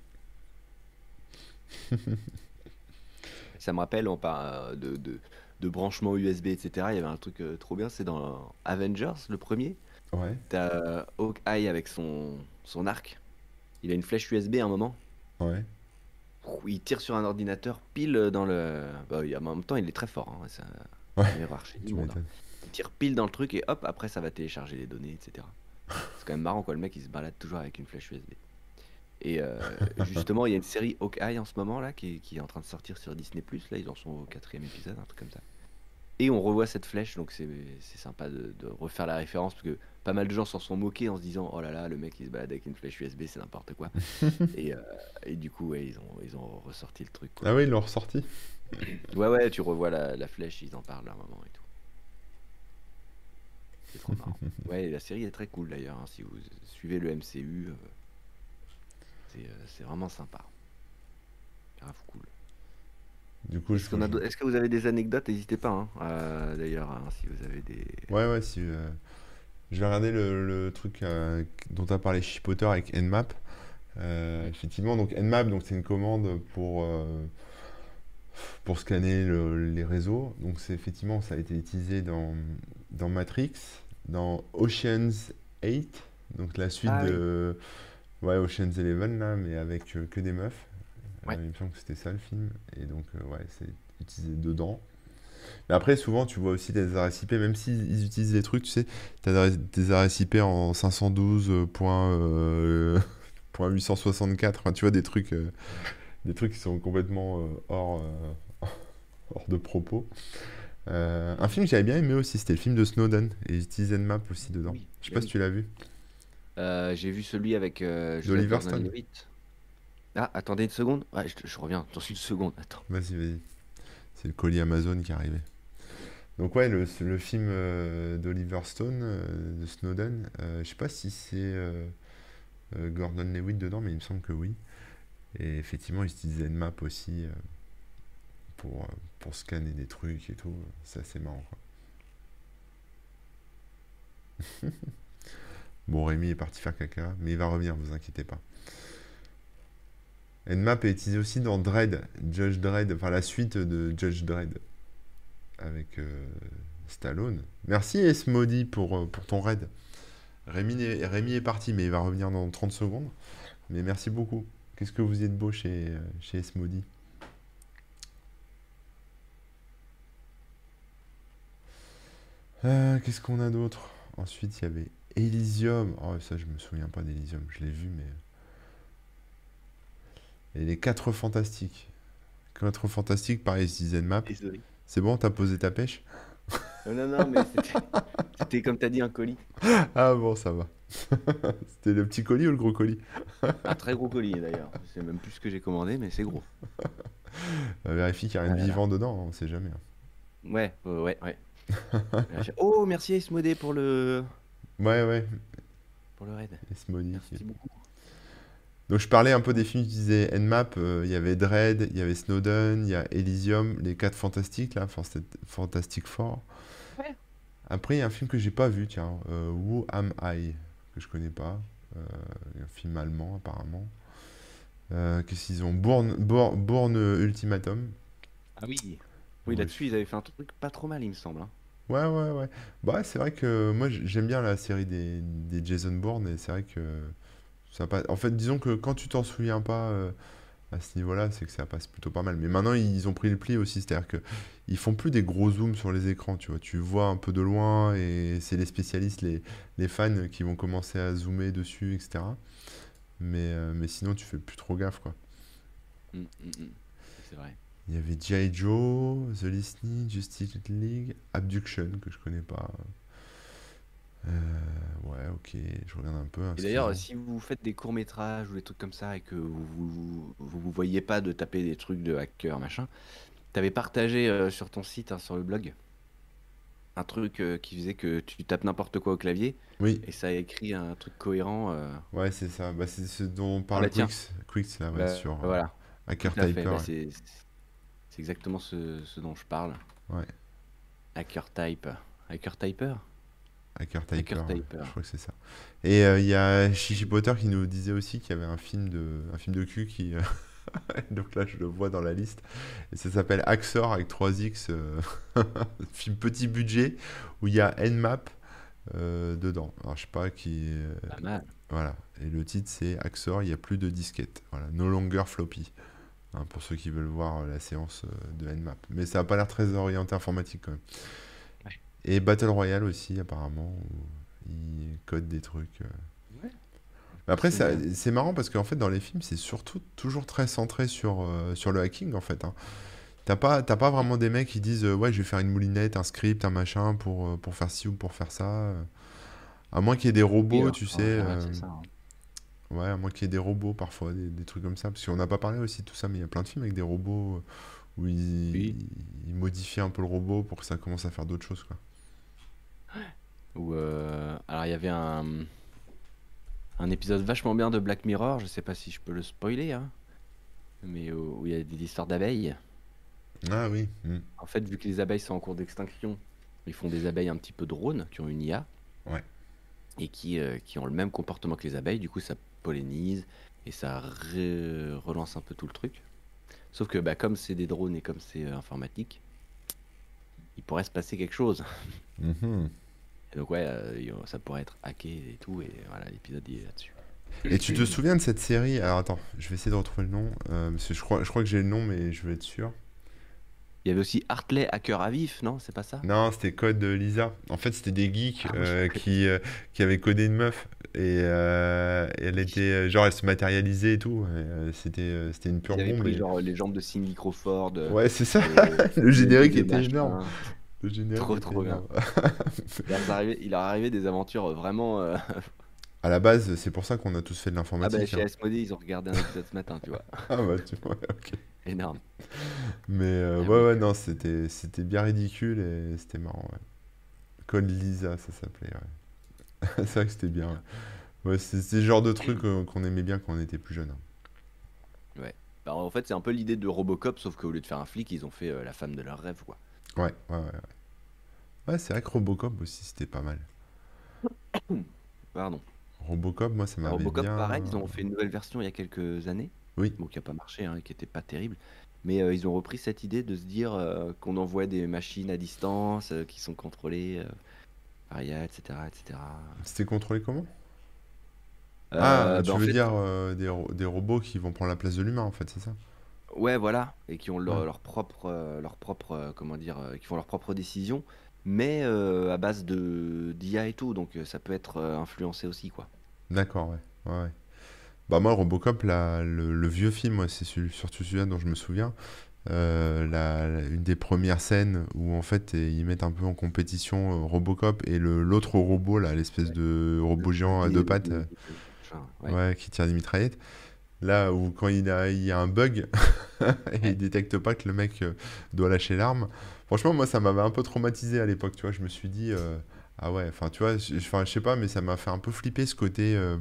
Ça me rappelle, on parle de, de, de branchement USB, etc. Il y avait un truc euh, trop bien, c'est dans Avengers, le premier. Ouais, T'as euh, Hawkeye avec son, son arc. Il a une flèche USB à un moment. ouais. Il tire sur un ordinateur pile dans le. Bah, il- en même temps, il est très fort. Hein. Un Ouais, miroir tu hein. m'étonnes. tires pile dans le truc et hop, après ça va télécharger les données, etc. C'est quand même marrant quoi, le mec il se balade toujours avec une flèche USB. Et euh, justement, il y a une série Hawkeye en ce moment là qui est, qui est en train de sortir sur Disney Là, ils en sont au quatrième épisode, un truc comme ça. Et on revoit cette flèche, donc c'est c'est sympa de, de refaire la référence parce que pas mal de gens s'en sont moqués en se disant oh là là, le mec il se balade avec une flèche USB, c'est n'importe quoi. et, euh, et du coup, ouais, ils ont, ils ont ressorti le truc. quoi. Ah oui, ils l'ont ressorti. Ouais, ouais, tu revois la, la flèche, ils en parlent à un moment et tout. C'est trop marrant. Ouais, la série est très cool d'ailleurs. hein, Si vous suivez le MCU, euh, c'est euh, c'est vraiment sympa. Grave cool. Du coup, Est-ce a que vous avez des anecdotes? N'hésitez pas, hein, euh, d'ailleurs, hein, si vous avez des. Ouais, ouais, si. euh, Je vais regarder le, le truc euh, dont tu as parlé Chipotter avec Nmap. Euh, effectivement, donc Nmap, donc c'est une commande pour, euh, pour scanner le- les réseaux. Donc c'est effectivement, ça a été utilisé dans, dans Matrix, dans Ocean's 8, donc la suite Ah oui. Ouais, Ocean's 11 là, mais avec euh, que des meufs. Euh, Ouais. il me semble que c'était ça le film. Et donc, euh, ouais, c'est utilisé dedans. Mais après, souvent, tu vois aussi des adresses IP, même s'ils ils utilisent des trucs, tu sais, tu as des adresses IP en 512.864, enfin, tu vois, des trucs, euh, des trucs qui sont complètement euh, hors, euh, hors de propos. Un film que j'avais bien aimé aussi, c'était le film de Snowden, et ils utilisent Nmap aussi dedans. Oui, Je sais pas si tu l'as vu. Euh, J'ai vu celui avec euh, D'Oliver Stone. Ah, attendez une seconde. Ouais, je, je reviens dans une seconde. Attends. Vas-y, vas-y. C'est le colis Amazon qui est arrivé. Donc ouais, le, le film euh, d'Oliver Stone, euh, de Snowden, je sais pas si c'est Gordon Lewitt dedans, mais il me semble que oui. Et effectivement, ils utilisaient Nmap aussi euh, pour, pour scanner des trucs et tout. C'est assez marrant, quoi. Bon, Rémi est parti faire caca, mais il va revenir, vous inquiétez pas. Nmap est utilisé aussi dans Dredd, Judge Dredd, enfin la suite de Judge Dredd avec euh, Stallone. Merci Esmodi pour, euh, pour ton raid. Rémi est, parti, mais il va revenir dans 30 secondes. Mais merci beaucoup. Qu'est-ce que vous êtes beau chez, euh, chez Esmodi Qu'est-ce qu'on a d'autre? Ensuite, il y avait Elysium. Oh, ça, je me souviens pas d'Elysium. Je l'ai vu, mais. Et les 4 fantastiques. 4 fantastiques, pareil, Nmap. Désolé. C'est bon, t'as posé ta pêche? Non, non, non, mais c'était- comme t'as dit un colis. Ah bon, ça va. C'était le petit colis ou le gros colis? Un très gros colis d'ailleurs. C'est même plus ce que j'ai commandé, mais c'est gros. Vérifie qu'il n'y a rien de Voilà. vivant dedans, on sait jamais. hein. Ouais, ouais, ouais. ouais. oh, merci Esmodé pour le Ouais, ouais, pour le raid. Merci beaucoup. Donc je parlais un peu des films qui disaient Nmap, euh, il y avait Dread, il y avait Snowden, il y a Elysium, les 4 fantastiques là, Fant- Fantastic Four. Ouais. Après, il y a un film que j'ai pas vu, tiens, euh, Who Am I, que je connais pas. Euh, un film allemand apparemment. Euh, Qu'est-ce qu'ils ont? Bourne, Bourne, Bourne Ultimatum. Ah oui. Oui, là-dessus, ils avaient fait un truc pas trop mal, il me semble. hein. Ouais, ouais, ouais. Bah, c'est vrai que moi, j'aime bien la série des, des Jason Bourne et c'est vrai que ça passe. En fait, disons que quand tu t'en souviens pas euh, à ce niveau-là, c'est que ça passe plutôt pas mal. Mais maintenant, ils ont pris le pli aussi, c'est-à-dire que ils font plus des gros zooms sur les écrans, tu vois. Tu vois un peu de loin et c'est les spécialistes, les, les fans qui vont commencer à zoomer dessus, etc. Mais, euh, mais sinon, tu fais plus trop gaffe, quoi. Mm, mm, mm. C'est vrai. Il y avait G.I. Joe, The Listening, Justice League, Abduction, que je connais pas. Euh, ouais, ok, je regarde un peu. Et d'ailleurs, si vous faites des courts-métrages ou des trucs comme ça et que vous vous, vous, vous voyez pas de taper des trucs de hacker, machin, t'avais partagé euh, sur ton site, hein, sur le blog, un truc euh, qui faisait que tu tapes n'importe quoi au clavier Oui, et ça écrit un truc cohérent. ouais, c'est ça. Bah, c'est ce dont parle bah. Quicks, Quicks, là, ouais, bah, sur voilà, Hacker. Typer. Bah, c'est c'est exactement ce, ce dont je parle. Ouais, Hacker type. Hacker typer? Hacker Typer, Hacker ouais, Typer. je crois que c'est ça. Et euh, il y a Chichi Potter qui nous disait aussi qu'il y avait un film de, un film de cul qui. euh, Donc là, je le vois dans la liste. Et ça s'appelle Axor avec 3X. euh, film petit budget où il y a Nmap dedans. Alors, je sais pas qui. Pas mal. Voilà. Et le titre, c'est Axor, il n'y a plus de disquette. Voilà. No longer floppy. Hein, pour ceux qui veulent voir euh, la séance euh, de Nmap. Mais ça n'a pas l'air très orienté informatique quand même. Ouais. Et Battle Royale aussi, apparemment, où ils codent des trucs. euh. Ouais. Après, C'est marrant parce qu'en fait, dans les films, c'est surtout toujours très centré sur, euh, sur le hacking, en fait. hein. T'as pas, pas vraiment des mecs qui disent euh, Ouais, je vais faire une moulinette, un script, un machin pour, pour faire ci ou pour faire ça. À moins qu'il y ait des robots, tu sais. euh, ça. hein. Ouais, à moins qu'il y ait des robots parfois, des, des trucs comme ça. Parce qu'on n'a pas parlé aussi de tout ça, mais il y a plein de films avec des robots euh, où ils, Oui. ils modifient un peu le robot pour que ça commence à faire d'autres choses, quoi. Ou, euh, alors il y avait un, un épisode vachement bien de Black Mirror, je sais pas si je peux le spoiler, hein, mais où où il y a des histoires d'abeilles. Ah oui. hmm. En fait, vu que les abeilles sont en cours d'extinction, ils font des abeilles un petit peu drones, qui ont une IA, Ouais. et qui, euh, qui ont le même comportement que les abeilles, du coup ça pollinise, et ça re- relance un peu tout le truc. Sauf que bah, comme c'est des drones et comme c'est euh, informatique, il pourrait se passer quelque chose. Mhm. Et donc ouais, euh, ça pourrait être hacké et tout, et voilà, l'épisode est là-dessus. Et tu te souviens de cette série? Alors attends, je vais essayer de retrouver le nom. euh, parce que je crois, je crois que j'ai le nom, mais je veux être sûr. Il y avait aussi Hartley à cœur à vif, non? C'est pas ça? Non, c'était Code Lisa. En fait, c'était des geeks Ah, euh, qui, euh, qui avaient codé une meuf. Et, euh, et elle était. Genre, elle se matérialisait et tout. euh, c'était, c'était une pure Ils bombe. pris et- genre les jambes de Cindy Crawford. Ouais, c'est ça. Le générique était machin. énorme. Le générique Trop, était trop bien. Il leur arrivait, il leur arrivait des aventures vraiment. À la base, c'est pour ça qu'on a tous fait de Ah bah l'informatique. chez hein. Asmodée, ils ont regardé un épisode ce matin, tu vois. Ah bah, tu vois, ok. Énorme. Mais euh, ouais, ouais, non, c'était, c'était bien ridicule et c'était marrant, ouais. Code Lisa, ça s'appelait, ouais. c'est vrai que c'était bien. Ouais, Ouais, c'est, c'est le genre de truc qu'on aimait bien quand on était plus jeune. hein. Bah, en fait, c'est un peu l'idée de Robocop, sauf qu'au lieu de faire un flic, ils ont fait euh, la femme de leur rêve, quoi. Ouais, ouais, ouais. Ouais, Ouais, c'est vrai que Robocop aussi, c'était pas mal. Pardon. Robocop, moi, ça m'avait Robocop, bien... pareil, ils ont fait une nouvelle version il y a quelques années. Oui. Bon, qui a pas marché, hein, qui était pas terrible. Mais euh, ils ont repris cette idée de se dire euh, qu'on envoie des machines à distance euh, qui sont contrôlées euh, par IA, etc., etc. C'était contrôlé comment? Ah, bah, tu veux fait, dire des, ro- des robots qui vont prendre la place de l'humain, en fait, c'est ça? Ouais, voilà, et qui ont leur, Ouais. leur propre, leur propre, comment dire, qui font leurs propres décisions, mais euh, à base de d'IA et tout, donc euh, ça peut être euh, influencé aussi, quoi. D'accord, ouais. ouais, ouais. Bah moi, Robocop, la- le, le vieux film, moi, c'est surtout celui-là dont je me souviens. Euh, la- la- une des premières scènes où en fait ils mettent un peu en compétition Robocop et l'autre robot là, l'espèce de robot géant à deux pattes, euh, ouais. ouais, qui tire des mitraillettes. Là où quand il a, il y a un bug et il détecte pas que le mec euh, doit lâcher l'arme. Franchement, moi ça m'avait un peu traumatisé à l'époque, tu vois. Je me suis dit euh, ah ouais, enfin tu vois, je, je sais pas, mais ça m'a fait un peu flipper ce côté. euh,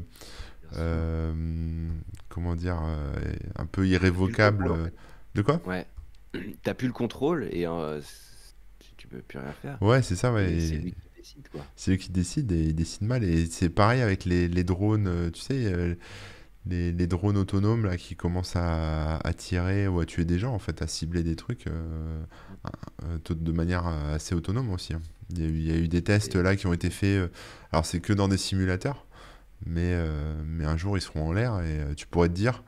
euh, comment dire, un peu irrévocable. contrôle, en fait. De quoi? Ouais. T'as plus le contrôle et tu peux plus rien faire. Ouais, c'est ça, ouais. C'est lui qui décide, quoi. C'est eux qui décident et ils décident mal. Et c'est pareil avec les, les drones, tu sais, les, les drones autonomes là, qui commencent à, à tirer ou à tuer des gens, en fait, à cibler des trucs euh, euh, de manière assez autonome aussi. hein. Il y a eu, il y a eu des tests là qui ont été faits. euh, alors, c'est que dans des simulateurs, mais, euh, mais un jour ils seront en l'air et tu pourrais te dire.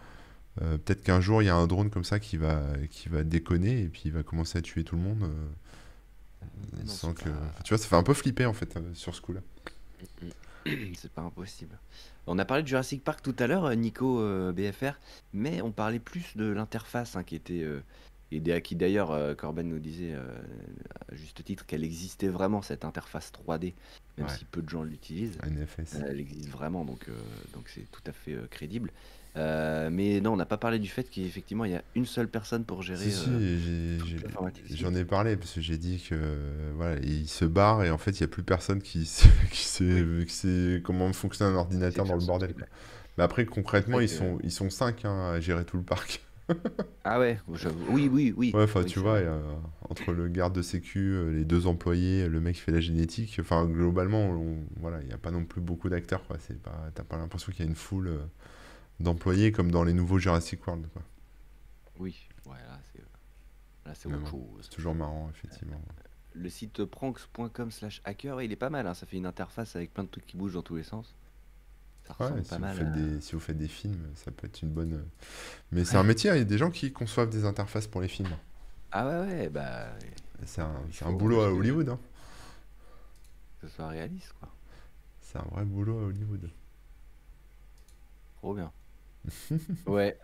euh, peut-être qu'un jour il y a un drone comme ça qui va, qui va déconner et puis il va commencer à tuer tout le monde euh, Non, sans que... pas- Tu vois, ça fait un peu flipper en fait euh, sur ce coup-là. C'est pas impossible. On a parlé de Jurassic Park tout à l'heure, euh, Nico euh, BFR, mais on parlait plus de l'interface hein, qui était euh, et qui d'ailleurs euh, Corben nous disait euh, à juste titre qu'elle existait vraiment cette interface 3D, même Ouais. si peu de gens l'utilisent. NFS. Euh, Elle existe vraiment, donc donc c'est tout à fait crédible. Euh, mais non, on n'a pas parlé du fait qu'effectivement il y a une seule personne pour gérer. Si, euh, j'en ai parlé parce que j'ai dit que voilà, il se barre et en fait il n'y a plus personne qui, sait, qui sait comment fonctionne un ordinateur dans le bordel. Mais après concrètement ils sont ils sont cinq hein, à gérer tout le parc. Ah ouais, oui, oui, oui. Ouais, enfin oui, tu vois, entre le garde de sécu, euh, les deux employés, le mec qui fait la génétique, enfin globalement on- voilà, il n'y a pas non plus beaucoup d'acteurs quoi. C'est pas, t'as pas l'impression qu'il y a une foule euh, d'employés comme dans les nouveaux Jurassic World quoi. Oui, ouais, là c'est là c'est autre chose. C'est toujours marrant effectivement. Le site pranks.com slash hacker, il est pas mal, hein, ça fait une interface avec plein de trucs qui bougent dans tous les sens. Ça Ouais, ressemble si pas vous, mal faites à... des, si vous faites des films, ça peut être une bonne. Mais c'est un métier, il y a des gens qui conçoivent des interfaces pour les films. Ah ouais, ouais, bah... C'est un, un boulot à Hollywood. hein. que ce soit réaliste, quoi. C'est un vrai boulot à Hollywood. Trop bien. Ouais.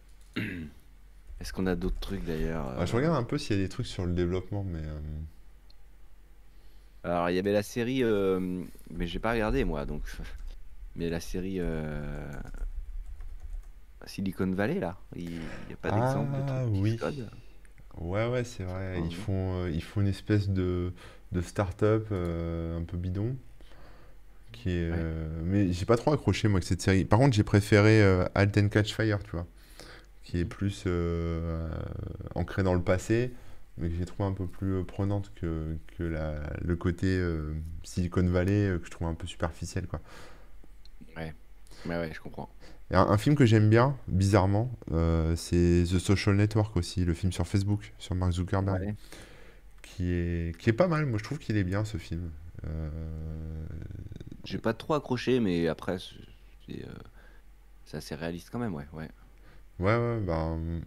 Est-ce qu'on a d'autres trucs d'ailleurs Ah, je euh, regarde un peu s'il y a des trucs sur le développement, mais euh, Alors, il y avait la série, euh, mais j'ai pas regardé moi, donc. Mais la série euh, Silicon Valley, là, il n'y a pas d'exemple de Ah qui oui. ouais, ouais, c'est vrai. Ils font, euh, ils font une espèce de, de start-up euh, un peu bidon. Qui est, Ouais. Mais j'ai pas trop accroché, moi, avec cette série. Par contre, j'ai préféré Halt and Catch Fire, tu vois. Qui est plus euh, ancré dans le passé, mais que j'ai trouvé un peu plus prenante que, que la, le côté Silicon Valley, que je trouve un peu superficiel, quoi. Ouais. Ouais, je comprends. Et un, un film que j'aime bien, bizarrement, euh, c'est The Social Network aussi, le film sur Facebook, sur Mark Zuckerberg, Ouais. qui est, qui est pas mal. Moi, je trouve qu'il est bien, ce film. Euh, J'ai pas trop accroché, mais après, c'est euh, c'est assez réaliste quand même, ouais. ouais. Ouais, ouais, ben,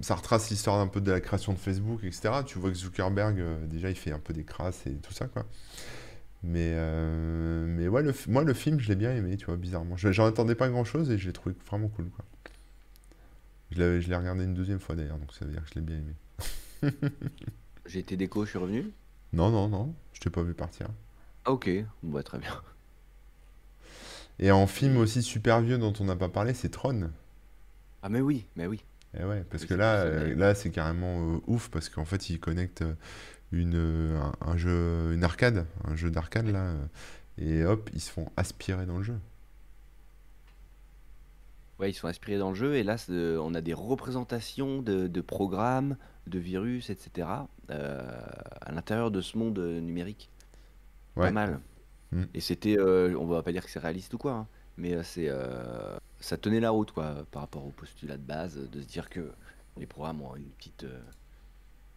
ça retrace l'histoire un peu de la création de Facebook, etc. Tu vois que Zuckerberg, euh, déjà, il fait un peu des crasses et tout ça, quoi. Mais, euh, mais ouais, le, f- moi, le film, je l'ai bien aimé, tu vois, bizarrement. Je- J'en attendais pas grand-chose et je l'ai trouvé vraiment cool, quoi. Je l'ai regardé une deuxième fois, d'ailleurs, donc ça veut dire que je l'ai bien aimé. J'ai été déco, je suis revenu? Non, non, non, je t'ai pas vu partir. Ah, ok, bah, très bien. Et en film aussi super vieux dont on n'a pas parlé, c'est Tron. Ah, mais oui, mais oui. Eh ouais, parce Oui, que là, euh, là c'est carrément euh, ouf parce qu'en fait, il connecte euh, une, un, un jeu, une arcade, un jeu d'arcade là, et hop, ils se font aspirer dans le jeu. Ouais, ils sont inspirés dans le jeu, et là, c'est- on a des représentations de, de programmes, de virus, etc. euh, à l'intérieur de ce monde euh, numérique. Pas Ouais. mal. Mm. Et c'était, euh, on va pas dire que c'est réaliste ou quoi, hein, mais euh, c'est, euh, ça tenait la route, quoi, par rapport au postulat de base, de se dire que les programmes ont une petite, euh,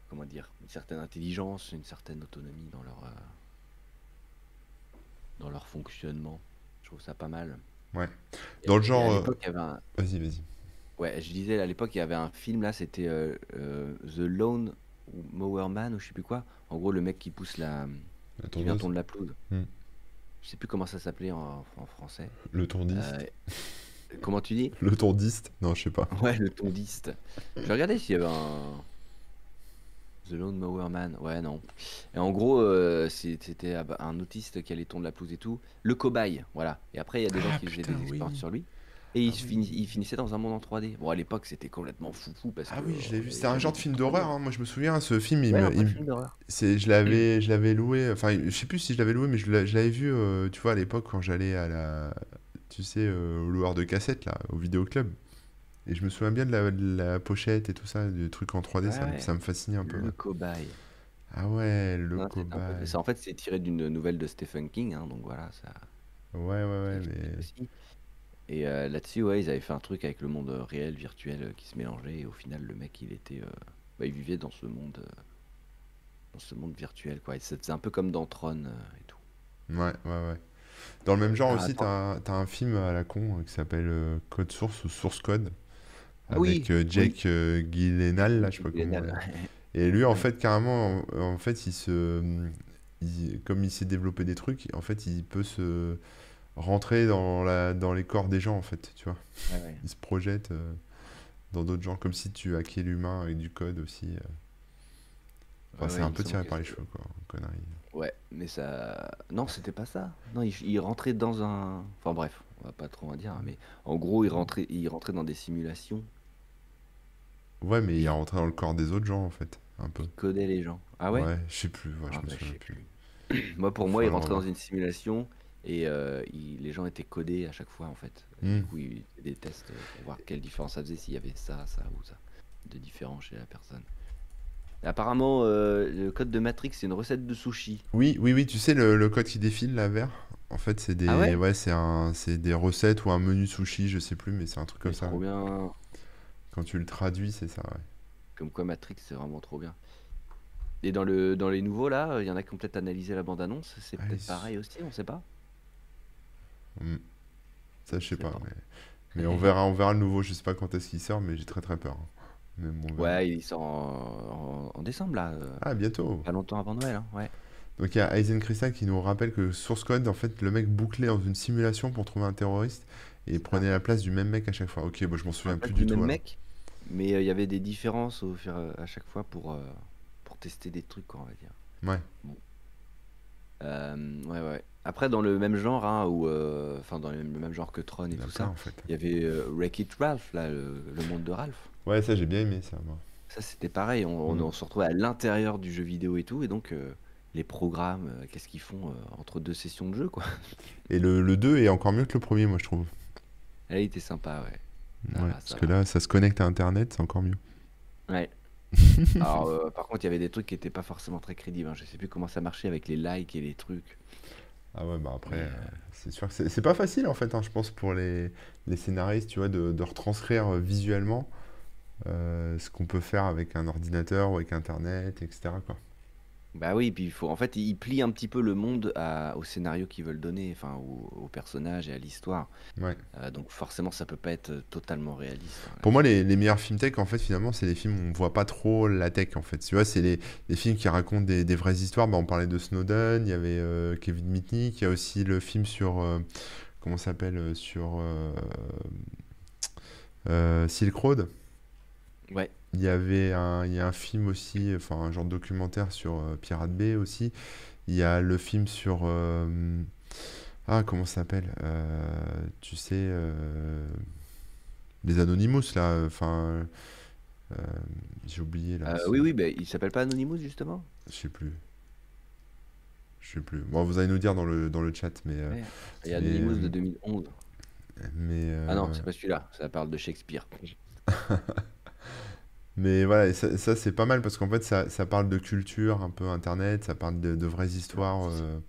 comment dire, une certaine intelligence, une certaine autonomie dans leur, euh, dans leur fonctionnement. Je trouve ça pas mal. Ouais. Dans le genre, euh, un, vas-y, vas-y. Ouais, je disais à l'époque, il y avait un film là, c'était euh, euh, The Lone Mower Man ou je sais plus quoi. En gros, le mec qui pousse la. La qui vient tondre la pelouse. Hmm. Je sais plus comment ça s'appelait en, en français. le tondiste, Euh, comment tu dis? le tondiste, non, je sais pas. Ouais, le tondiste. Je regardais s'il y avait un. The Lone Mower Man. Ouais, non. Et en gros, euh, c'était un autiste qui allait tondre la pelouse et tout. Le cobaye, voilà. Et après, il y a des gens Ah, qui faisaient putain, des expériences oui. sur lui. Et il, Ah oui. il finissait dans un monde en 3D. Bon, à l'époque, c'était complètement foufou parce Ah que. oui, je l'ai euh, vu. y C'était un genre de film d'horreur. hein. Moi, je me souviens, ce film, il Ouais, il film d'horreur. c'est, je l'avais, je l'avais loué. Enfin, je sais plus si je l'avais loué, mais je l'a- je l'avais vu, euh, tu vois, à l'époque quand j'allais à la, tu sais, euh, au loueur de cassettes là, au vidéoclub. Et je me souviens bien de la, de la pochette et tout ça, du truc en 3D, ça, me- Ouais, ça me fascinait un peu. le cobaye. Ah ouais, le Non, peu- cobaye. ça, en fait, c'est tiré d'une nouvelle de Stephen King, hein, donc voilà, ça, Ouais, ouais, ouais, explique mais aussi. Et euh, là-dessus, ouais, ils avaient fait un truc avec le monde euh, réel, virtuel, euh, qui se mélangeait. Et au final, le mec, il était, euh, bah, il vivait dans ce monde, euh, dans ce monde virtuel, quoi. Faisait un peu comme dans Tron et tout. ouais, ouais, ouais. Dans le même genre Ah, aussi, t'as un, film à la con qui s'appelle Code Source ou Source Code avec euh, oui. Jake euh, Gyllenhaal, là, je sais pas comment. Et lui, en fait, carrément, en, en fait, il se, il- comme il s'est développé des trucs, en fait, il peut se rentrer dans la, dans les corps des gens, en fait, tu vois. Ouais, ouais. Il se projette euh, dans d'autres gens, comme si tu hackais l'humain avec du code aussi. euh. Enfin, Ouais, c'est un peu tiré par les cheveux, quoi, connerie. Ouais, mais ça. Non, c'était pas ça. Non, il, il rentrait dans un. Enfin bref, on va pas trop en dire, hein, mais en gros, il rentrait, il rentrait dans des simulations, Ouais, mais il est rentré dans le corps des autres gens, en fait, un peu. il codait les gens. Ah ouais? Ouais, je sais plus, ouais, Ah bah, je souviens sais plus. plus. Moi, pour moi, il rentrait dans une simulation et euh, il- les gens étaient codés à chaque fois, en fait. Et Hmm. du coup, il faisait des tests pour voir quelle différence ça faisait, s'il y avait ça, ça ou ça, de différent chez la personne. Apparemment, euh, le code de Matrix, c'est une recette de sushi. Oui, oui, oui, tu sais, le, le code qui défile, là, vert, en fait, c'est des, Ah ouais? ouais, c'est un, c'est des recettes ou un menu sushi, je sais plus, mais c'est un truc comme ça. trop bien. Quand tu le traduis, c'est ça, ouais. Comme quoi, Matrix, c'est vraiment trop bien. Et dans le dans les nouveaux là, il y en a qui ont peut-être analysé la bande-annonce. C'est Ah, peut-être pareil aussi, on sait pas. Hmm. Ça, je sais pas, pas. mais, mais on verra, on verra le nouveau. Je sais pas quand est-ce qu'il sort, mais j'ai très très peur. hein. Ouais, il sort en, en- en décembre là, euh, Ah, bientôt. pas longtemps avant Noël. hein, Ouais. Donc il y a Aizen Crystal qui nous rappelle que Source Code, en fait, le mec bouclait dans une simulation pour trouver un terroriste et prenait la place du même mec à chaque fois. Ok, bon, je m'en souviens Pas plus du du tout. même mec, mais euh, il y avait des différences au fur, à chaque fois pour, euh, pour tester des trucs, quoi, on va dire. Ouais. Euh, ouais, ouais. Après, dans le même genre, hein, ou enfin dans le même genre que Tron et tout ça, en fait. il y avait Wreck-It Ralph, là, le, le monde de Ralph. Ouais, ça j'ai bien aimé ça, moi. Ça, c'était pareil. On, on- Mm. on se retrouvait à l'intérieur du jeu vidéo et tout, et donc les programmes, qu'est-ce qu'ils font entre deux sessions de jeu, quoi. Et le, le 2 est encore mieux que le premier, moi je trouve. Il était sympa, ouais. Va, parce que va. là, ça se connecte à Internet, c'est encore mieux. Ouais. Alors, euh, par contre, il y avait des trucs qui étaient pas forcément très crédibles. hein. Je sais plus comment ça marchait avec les likes et les trucs. Ah ouais, bah après, euh, euh, c'est sûr que c'est pas facile en fait, hein, je pense, pour les, les scénaristes, tu vois, de, de retranscrire visuellement euh, ce qu'on peut faire avec un ordinateur ou avec Internet, etc. quoi. Bah oui, puis il faut, en fait, ils plient un petit peu le monde à- au scénario qu'ils veulent donner, enfin, au, au personnage et à l'histoire. Ouais. Euh, donc forcément, ça peut pas être euh, totalement réaliste. hein, Pour moi, les, les meilleurs films tech, en fait, finalement, c'est les films où on voit pas trop la tech, en fait. Tu vois, c'est les, les films qui racontent des, des vraies histoires. Bah, on parlait de Snowden, il y avait euh, Kevin Mitnick, il y a aussi le film sur, euh, comment ça s'appelle, euh, sur euh, euh, Silk Road. Ouais, Il y avait un, il y a un film aussi, enfin un genre de documentaire sur euh, Pirate Bay aussi. Il y a le film sur... euh, ah, comment ça s'appelle? Euh, tu sais, les Anonymous, là. Enfin, j'ai oublié, là. Oui, oui, bah, il s'appelle pas Anonymous justement? Je sais plus. Je sais plus. Bon, vous allez nous dire dans le, dans le chat, mais... Ouais. Il y a mais, Anonymous de euh, 2011. mais, Ah non, c'est pas celui-là, ça parle de Shakespeare. Mais voilà, et ça, ça, c'est pas mal parce qu'en fait ça, ça parle de culture, un peu internet, ça parle de, de vraies histoires. euh.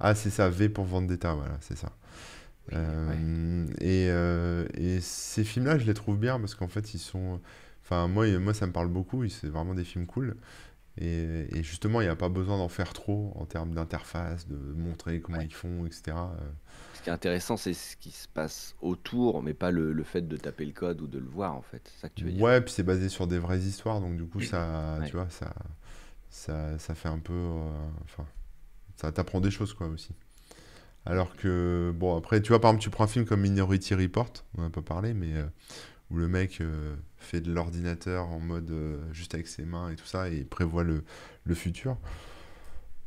Ah, c'est ça, V pour Vendetta, voilà, c'est ça. Oui, ouais. Euh, et, euh, et ces films-là, je les trouve bien parce qu'en fait ils sont. Enfin, moi, moi ça me parle beaucoup, c'est vraiment des films cool. Et, et justement, il n'y a pas besoin d'en faire trop en termes d'interface, de montrer comment Ouais. ils font, etc. Ce qui est intéressant, c'est ce qui se passe autour, mais pas le, le fait de taper le code ou de le voir, en fait. C'est ça que tu veux dire? Ouais, puis c'est basé sur des vraies histoires, donc du coup, ça, Ouais. tu vois, ça, ça, ça fait un peu, euh, enfin, ça t'apprend des choses, quoi, aussi. Alors que, bon, après, tu vois, par exemple, tu prends un film comme Minority Report, on n'a pas parlé, mais euh, où le mec euh, fait de l'ordinateur en mode juste avec ses mains et tout ça, et prévoit le, le futur.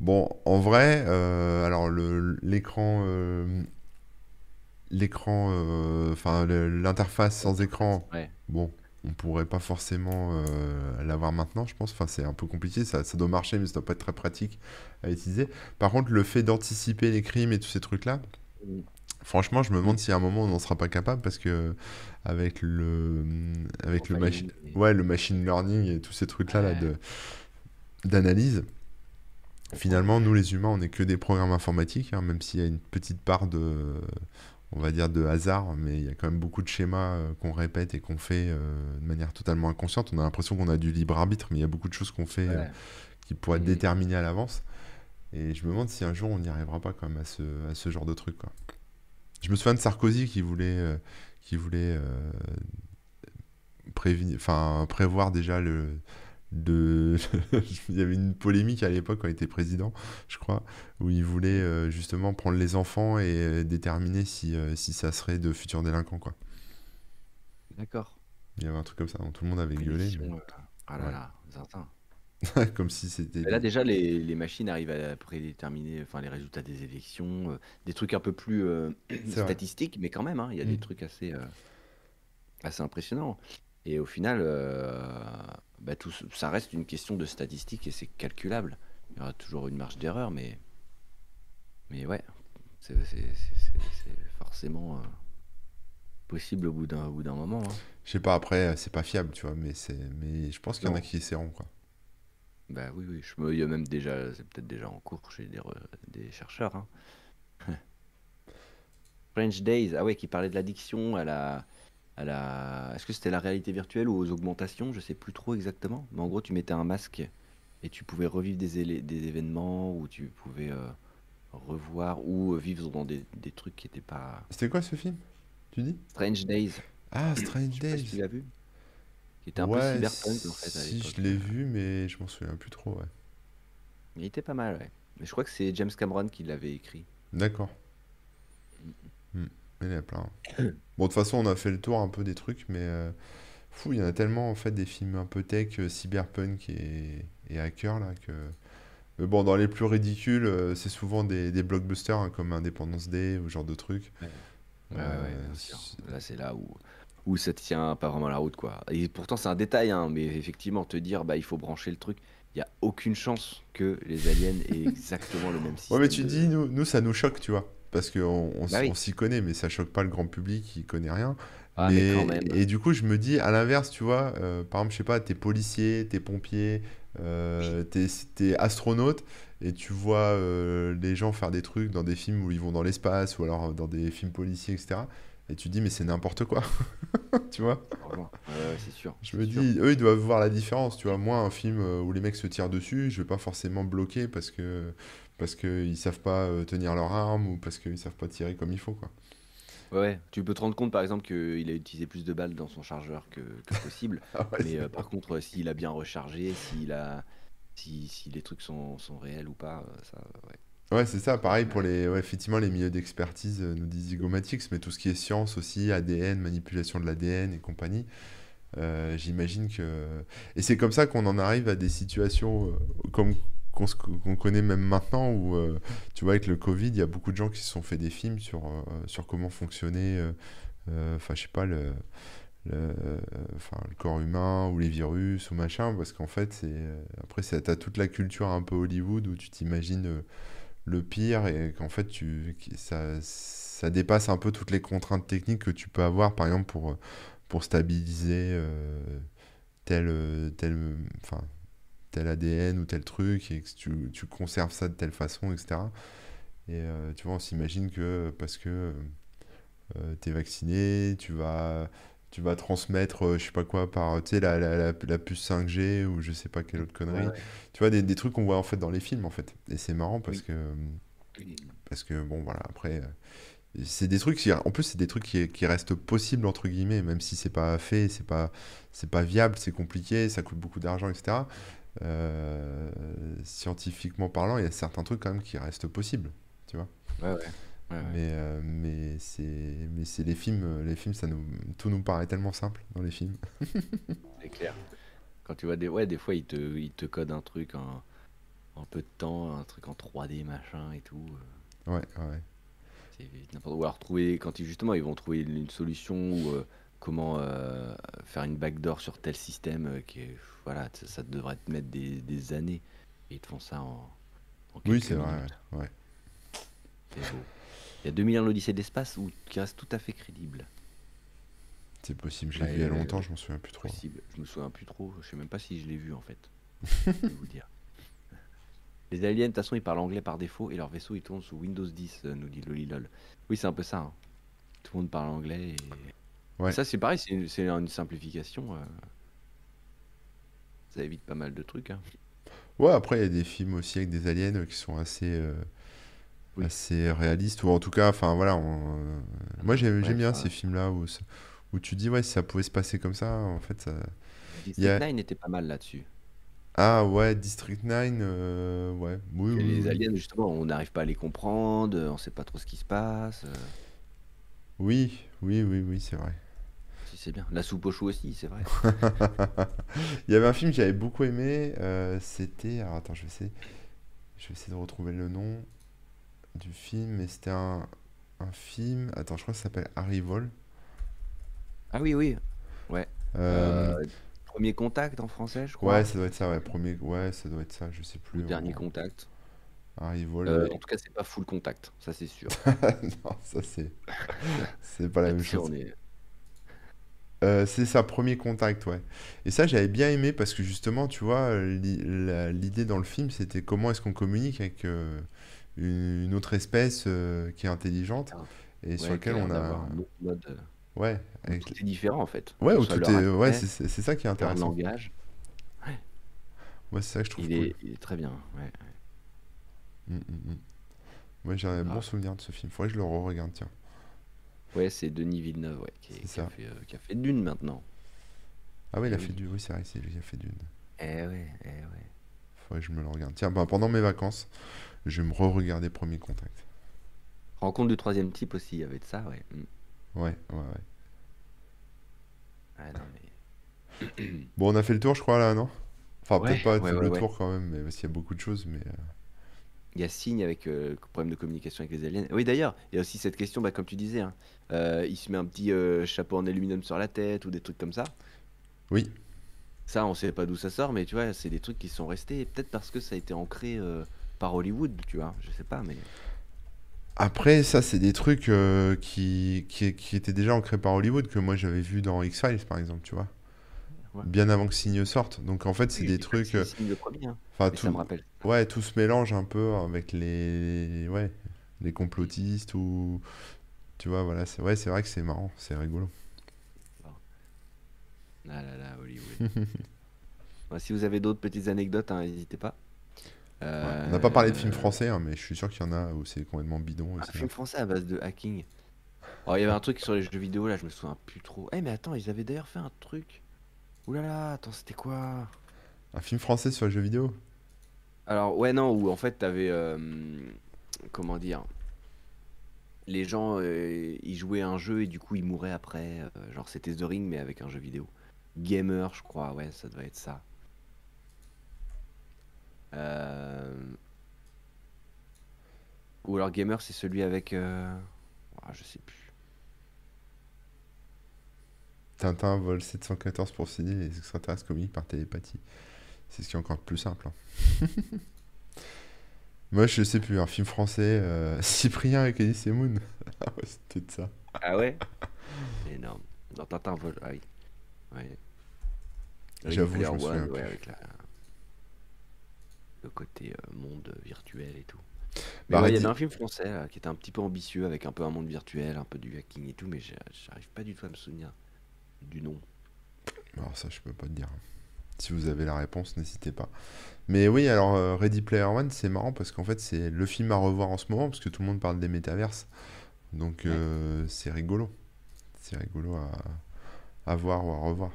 Bon, en vrai, euh, alors le, l'écran, euh, l'écran, euh, enfin, l'interface sans écran, Ouais. bon, on pourrait pas forcément euh, l'avoir maintenant, je pense. Enfin, c'est un peu compliqué, ça, ça doit marcher, mais ça doit pas être très pratique à utiliser. Par contre, le fait d'anticiper les crimes et tous ces trucs-là, Mm. franchement, je me demande si à un moment on n'en sera pas capable parce que avec le, avec le machine, ouais, le machine learning et tous ces trucs-là là, de d'analyse. Finalement, nous les humains, on n'est que des programmes informatiques, hein, même s'il y a une petite part de, on va dire, de hasard, mais il y a quand même beaucoup de schémas euh, qu'on répète et qu'on fait euh, de manière totalement inconsciente. On a l'impression qu'on a du libre arbitre, mais il y a beaucoup de choses qu'on fait euh, qui pourraient être déterminées à l'avance. Et je me demande si un jour on n'y arrivera pas quand même à ce, à ce genre de truc, quoi. Je me souviens de Sarkozy qui voulait, qui voulait prévoir déjà le. De... il y avait une polémique à l'époque quand il était président, je crois, où il voulait euh, justement prendre les enfants et euh, déterminer si, euh, si ça serait de futurs délinquants, quoi. D'accord. Il y avait un truc comme ça, dont tout le monde avait gueulé, Ah là Ouais. là, zinzin. comme si c'était. Là, déjà, les, les machines arrivent à prédéterminer enfin, les résultats des élections, euh, des trucs un peu plus euh, vrai. statistiques, mais quand même, hein, il y a des Mm. trucs assez, euh, assez impressionnants. Et au final, bah, tout, ça reste une question de statistiques et c'est calculable. Il y aura toujours une marge d'erreur, mais, mais ouais, c'est forcément euh, possible au bout d'un au bout d'un moment. hein. Je sais pas, après, euh, c'est pas fiable, tu vois, mais, c'est... mais je pense qu'il y en a qui essaieront, quoi. Bah oui, oui, je me, il y a même déjà, c'est peut-être déjà en cours chez des, re- des chercheurs. Hein. French Days, ah ouais, qui parlait de l'addiction à la, à la, est-ce que c'était la réalité virtuelle ou aux augmentations, je sais plus trop exactement. Mais en gros, tu mettais un masque et tu pouvais revivre des, des événements ou tu pouvais euh, revoir ou euh, vivre dans des, des trucs qui n'étaient pas. C'était quoi ce film, tu dis? Strange Days, Ah, Strange si tu Days. l'as vu, qui était un peu cyberpunk en fait à si, je l'ai vu, mais je m'en souviens plus trop, ouais. Il était pas mal, ouais. Mais je crois que c'est James Cameron qui l'avait écrit. D'accord. Il y en a plein. Bon, de toute façon, on a fait le tour un peu des trucs, mais euh, fou, il y en a tellement en fait des films un peu tech, euh, cyberpunk et, et hacker là que. Mais bon, dans les plus ridicules, euh, c'est souvent des, des blockbusters hein, comme Independence Day ou ce genre de trucs. Ouais, ouais, ouais, bien sûr. Là, c'est là où, où ça tient pas vraiment la route, quoi. Et pourtant, c'est un détail, hein, mais effectivement, te dire, bah, il faut brancher le truc, il n'y a aucune chance que les aliens aient exactement le même Ouais, mais système tu de... dis, nous, nous, ça nous choque, tu vois. Parce qu'on on, Bah oui. s'y connaît, mais ça choque pas le grand public qui connaît rien. Ah, même. et du coup, je me dis, à l'inverse, tu vois, euh, par exemple, je sais pas, t'es policier, t'es pompier, euh, t'es, t'es astronaute, et tu vois euh, les gens faire des trucs dans des films où ils vont dans l'espace, ou alors dans des films policiers, etc. Et tu te dis, mais c'est n'importe quoi, tu vois? Ouais, c'est sûr, Je me sûr. dis, eux, ils doivent voir la différence, tu vois. Moi, un film euh, où les mecs se tirent dessus, je vais pas forcément bloquer parce que parce que ils savent pas euh, tenir leur arme ou parce qu'ils savent pas tirer comme il faut, quoi. Ouais. Tu peux te rendre compte, par exemple, qu'il a utilisé plus de balles dans son chargeur que, que possible. Ah ouais, Mais euh, par contre, euh, s'il a bien rechargé, s'il a... si, si les trucs sont, sont réels ou pas, ça, ouais. ouais, c'est ça. Pareil pour les, ouais, effectivement, les milieux d'expertise nous disent Zygomatics, mais tout ce qui est science aussi, ADN, manipulation de l'ADN et compagnie. euh, j'imagine que et c'est comme ça qu'on en arrive à des situations comme qu'on connaît même maintenant où euh, tu vois avec le Covid il y a beaucoup de gens qui se sont fait des films sur euh, sur comment fonctionnait euh, enfin je sais pas le le, corps humain ou les virus ou machin parce qu'en fait c'est après c'est t'as toute la culture un peu Hollywood où tu t'imagines le pire et qu'en fait tu ça ça dépasse un peu toutes les contraintes techniques que tu peux avoir par exemple pour pour stabiliser tel tel enfin tel ADN ou tel truc et que tu, tu conserves ça de telle façon etc et euh, tu vois on s'imagine que parce que tu es vacciné tu vas tu vas transmettre euh, je sais pas quoi par tu sais la, la, la, la puce 5G ou je sais pas quelle autre connerie. Ouais. tu vois des, des trucs qu'on voit en fait dans les films en fait. Et c'est marrant parce Oui. que parce que bon voilà après euh, c'est des trucs qui, en plus c'est des trucs qui, qui restent possibles entre guillemets même si c'est pas fait c'est pas c'est pas viable c'est compliqué ça coûte beaucoup d'argent etc Euh, scientifiquement parlant il y a certains trucs quand même qui restent possibles tu vois Ouais, ouais. Ouais, ouais. mais euh, mais c'est mais c'est les films les films ça nous tout nous paraît tellement simple dans les films C'est clair. Quand tu vois des... Ouais, des fois, ils te, ils te codent un truc en... en peu de temps, un truc en 3D, machin et tout. euh, ouais ouais Ou alors trouver, quand ils, justement, ils vont trouver une solution ou euh, comment euh, faire une backdoor sur tel système euh, qui est... Voilà, ça, ça devrait te mettre des, des années. Et ils te font ça en, en oui c'est vrai ouais. Il y a 2000 ans l'Odyssée de l'espace où qui reste tout à fait crédible. c'est possible je l'ai vu il y a ouais, longtemps je m'en souviens plus trop Possible. Je me souviens plus trop. Je sais même pas si je l'ai vu en fait. Je vais vous dire. Les aliens, de toute façon, ils parlent anglais par défaut et leur vaisseau il tourne sous Windows 10, euh, nous dit Lolilol. Oui, c'est un peu ça. hein. Tout le monde parle anglais. Et... Ouais. Ça, c'est pareil, c'est une, c'est une simplification. euh. Ça évite pas mal de trucs. hein. Ouais, après, il y a des films aussi avec des aliens euh, qui sont assez, euh, Oui. assez réalistes, ou en tout cas, enfin voilà, on- euh, moi j'aime Ouais, j'aime bien ces films-là où, ça- où tu dis, ouais, si ça pouvait se passer comme ça, en fait, ça... District a... 9 était pas mal là-dessus. Ah ouais, District 9, euh, ouais, oui, Et oui, les oui. aliens, justement, on n'arrive pas à les comprendre, euh, on sait pas trop ce qui se passe. euh. Oui, oui, oui, oui, c'est vrai. C'est bien. La soupe aux choux aussi, c'est vrai. Il y avait un film que j'avais beaucoup aimé, euh, c'était... Alors attends, je vais essayer... je vais essayer de retrouver le nom du film, mais c'était un, un film... Attends, je crois que ça s'appelle Arrival. Ah oui, oui. Ouais. Euh, Euh, premier contact en français, je Ouais, crois. ça doit être ça, ouais. Premier... Ouais, ça doit être ça, je sais Ou plus. dernier contact. Arrival. Euh, en tout cas, c'est pas full contact, ça c'est sûr. Non, ça c'est. C'est pas la même chose. on est. Euh, c'est ça, premier contact, ouais. Et ça, j'avais bien aimé parce que justement, tu vois, la- l'idée dans le film, c'était comment est-ce qu'on communique avec euh, une autre espèce euh, qui est intelligente et sur Ouais, laquelle on a. mode. euh, Ouais, avec... tout est différent en fait. ouais, soit tout est. Ouais, c'est ça qui est intéressant. langage. Ouais, c'est ça que je trouve Il cool. est, il est très bien. ouais. Mm, mm, mm. Moi, j'ai un bon Ah. souvenir de ce film. Faudrait que je le re-regarde, tiens. Ouais, c'est Denis Villeneuve ouais, qui, C'est qui a ça. fait, euh, qui a fait Dune maintenant. Ah ouais, il a fait oui. du. Oui, c'est vrai, c'est lui qui a fait Dune. Eh ouais, eh ouais. Faudrait que je me le regarde. Tiens, bah, pendant mes vacances, je vais me re-regarder Premier Contact. Rencontre du troisième type aussi, il y avait de ça, ouais. Mm. Ouais, ouais, ouais. Ah, non, mais... Bon, on a fait le tour, je crois, là, non? Enfin, Ouais, peut-être pas ouais, le ouais, tour quand même, mais parce qu'il y a beaucoup de choses, mais... Il y a signe avec euh, problème de communication avec les aliens. Oui, d'ailleurs, il y a aussi cette question, bah, comme tu disais, hein, euh, il se met un petit euh, chapeau en aluminium sur la tête ou des trucs comme ça. Oui, Ça, on sait pas d'où ça sort, mais tu vois, c'est des trucs qui sont restés, peut-être parce que ça a été ancré par Hollywood, tu vois, je sais pas, mais... Après, ça, c'est des trucs qui, qui, qui étaient déjà ancrés par Hollywood, que moi j'avais vu dans X-Files, par exemple, tu vois. Ouais. Bien avant que Signe sorte. Donc en fait, c'est Oui, des trucs. euh, signe le premier, hein, Enfin, mais ça tout, me rappelle. ouais, tout se mélange un peu avec les, ouais, les complotistes ou. Tu vois, voilà, c'est ouais, c'est vrai que c'est marrant, c'est rigolo. Ah là là, Hollywood. Bon, si vous avez d'autres petites anecdotes, hein, n'hésitez pas. Ouais. On n'a pas parlé de films Euh, français, hein, mais je suis sûr qu'il y en a où c'est complètement bidon Un film français à base de hacking. Oh, il y avait un truc sur les jeux vidéo, là, je me souviens plus trop. Eh, mais attends, ils avaient d'ailleurs fait un truc. Là là, attends, c'était quoi? Un film français sur les jeux vidéo? Alors, ouais, non, où en fait, t'avais. euh, comment dire? Les gens, euh, ils jouaient à un jeu et du coup, ils mouraient après. euh, genre, c'était The Ring, mais avec un jeu vidéo. Gamer, je crois, ouais, ça doit être ça. Euh, Ou alors, Gamer, c'est celui avec. euh, ah, je sais plus. Tintin vole 714 pour signer les extraterrestres communiquent par télépathie. C'est ce qui est encore plus simple. hein. Moi, je sais plus, un film français, euh, Cyprien avec Elise Moon. Ah ouais, c'était de ça. Ah ouais? Énorme. Dans Tintin vol. Ah oui. Ouais. J'avoue, je me souviens ouais, plus. avec la... le côté euh, monde virtuel et tout. Mais Bah, ouais, il y avait un film français là, qui était un petit peu ambitieux avec un peu un monde virtuel, un peu du hacking et tout, mais j'arrive pas du tout à me souvenir du nom. Alors ça, je peux pas te dire. Si vous avez la réponse, n'hésitez pas. Mais oui, alors euh, Ready Player One, c'est marrant parce qu'en fait, c'est le film à revoir en ce moment parce que tout le monde parle des métaverses. Donc Ouais. euh, c'est rigolo. C'est rigolo à, à voir ou à revoir.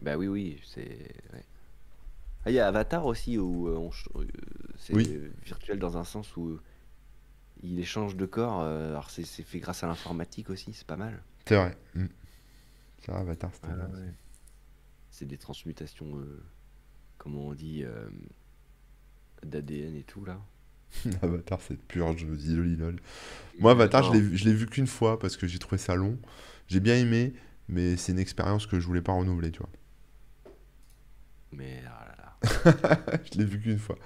Bah oui, oui, c'est. ouais. Ah, il y a Avatar aussi où euh, on c'est Oui. virtuel dans un sens où il échange de corps. alors c'est fait grâce à l'informatique aussi, c'est pas mal. C'est vrai. Mm. C'est vrai, Avatar, c'était Ouais, bien ouais. aussi. C'est des transmutations, euh, comment on dit, euh, d'ADN et tout là. Avatar, c'est pur jeu lol. Moi, Avatar, je l'ai vu, je l'ai vu qu'une fois parce que j'ai trouvé ça long. J'ai bien aimé, mais c'est une expérience que je voulais pas renouveler, tu vois. mais ah là là. Je l'ai vu qu'une fois.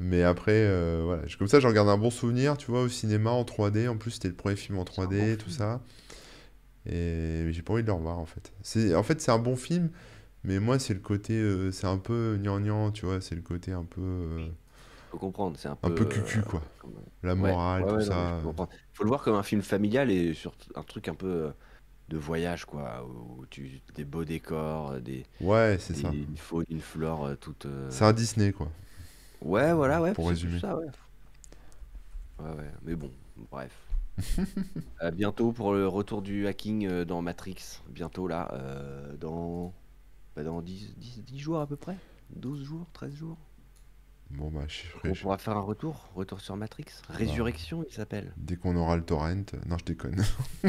Mais après, euh, voilà. Je- Comme ça, j'en garde un bon souvenir, tu vois, au cinéma en 3D. En plus, c'était le premier film en C'est un bon 3D, tout film. ça. Et j'ai pas envie de le revoir, en fait. C'est, en fait, c'est un bon film, mais moi, c'est le côté, euh, c'est un peu gnangnan, tu vois. C'est le côté un peu, euh, Faut comprendre, c'est un un peu. peu cucu, euh, quoi. comme- La morale, ouais, tout ouais, non, ça. comprendre. Faut le voir comme un film familial et surtout un truc un peu euh, de voyage, quoi, où tu des beaux décors, euh, des, Ouais, c'est ça. une faune, une flore euh, toute. euh, C'est un Disney, quoi, Ouais, voilà, ouais, pour résumer. ça, ouais. Ouais, ouais, mais bon, bref. À bientôt pour le retour du hacking euh, dans Matrix. Bientôt là, euh, dans, bah, dans 10, 10, 10 jours à peu près. 12 jours, 13 jours. Bon, bah, je ferai- On je- pourra faire un retour. Retour sur Matrix. Résurrection, il s'appelle. dès qu'on aura le torrent. Non, je déconne.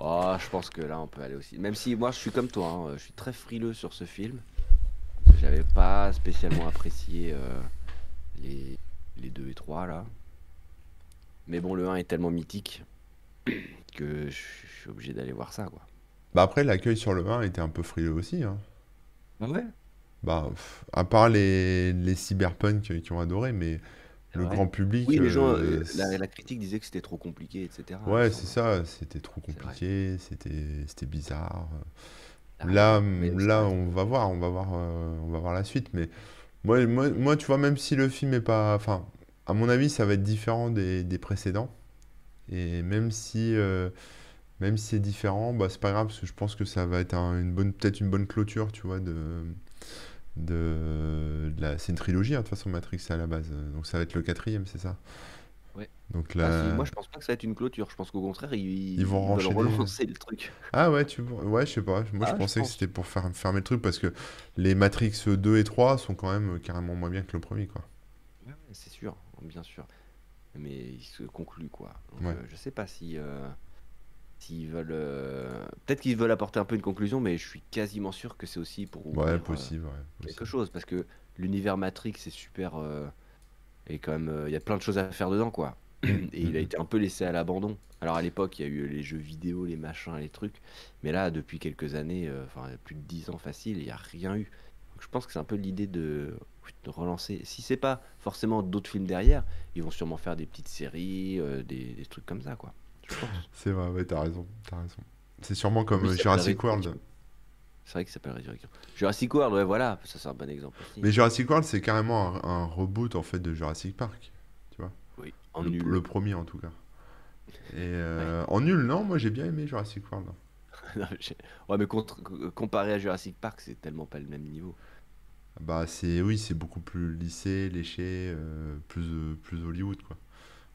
Oh, je pense que là, on peut aller aussi. Même si moi, je suis comme toi, hein, je suis très frileux sur ce film. J'avais pas spécialement apprécié euh, les, les 2 et 3 là. Mais bon, le 1 est tellement mythique que je suis obligé d'aller voir ça, quoi. Bah, après, l'accueil sur le 1 était un peu frileux aussi, hein. Ah ouais? Bah, pff, à part les, les cyberpunk qui qui ont adoré, mais le vrai. grand public, Oui, les gens, euh, euh, la, critique disait que c'était trop compliqué, etc. il ouais, c'est ça, c'était trop compliqué, c'était c'était bizarre. T'as Là, là, on va voir, on va voir, euh, on va voir la suite. Mais moi, moi, moi, tu vois, même si le film est pas, enfin, à mon avis, ça va être différent des, des précédents. Et même si, euh, même si c'est différent, bah, c'est pas grave, parce que je pense que ça va être un- une bonne, peut-être une bonne clôture, tu vois, de, de, de la, c'est une trilogie, hein, de toute façon, Matrix à la base. Donc ça va être le quatrième, c'est ça? Ouais. Donc Ah si, là, moi je pense pas que ça va être une clôture. Je pense qu'au contraire, ils ils, vont ils relancer le truc. Ah ouais, tu... ouais, je sais pas. Moi, je Ah, je pensais que pense. c'était pour faire fermer le truc parce que les Matrix 2 et 3 sont quand même carrément moins bien que le premier, quoi. Ouais, c'est sûr, bien sûr. Mais il se conclut quoi. Donc Ouais, euh, je sais pas si euh, s'ils veulent. euh, Peut-être qu'ils veulent apporter un peu une conclusion, mais je suis quasiment sûr que c'est aussi pour ouvrir possible, ouais, quelque chose, parce que l'univers Matrix est super. et quand même, il y a plein de choses à faire dedans quoi. Et il a été un peu laissé à l'abandon. Alors à l'époque, il y a eu les jeux vidéo, les machins, les trucs. Mais là, depuis quelques années, enfin plus de 10 ans facile, il n'y a rien eu. Donc, je pense que c'est un peu l'idée de relancer. Si c'est pas forcément d'autres films derrière, ils vont sûrement faire des petites séries, euh, des, des trucs comme ça, quoi. C'est vrai, ouais, t'as raison, t'as raison. C'est sûrement comme Oui, euh, Jurassic World. C'est vrai ça s'appelle Résurrection. Jurassic World, ouais, voilà, ça c'est un bon exemple aussi. Mais Jurassic World, c'est carrément un, un reboot en fait de Jurassic Park, tu vois. Oui, en Le, nul. le premier en tout cas. Et Ouais. euh, en nul, non, moi j'ai bien aimé Jurassic World. Non, ouais, mais contre- comparé à Jurassic Park, c'est tellement pas le même niveau. Bah c'est oui, c'est beaucoup plus lissé, léché, euh, plus euh, plus Hollywood quoi.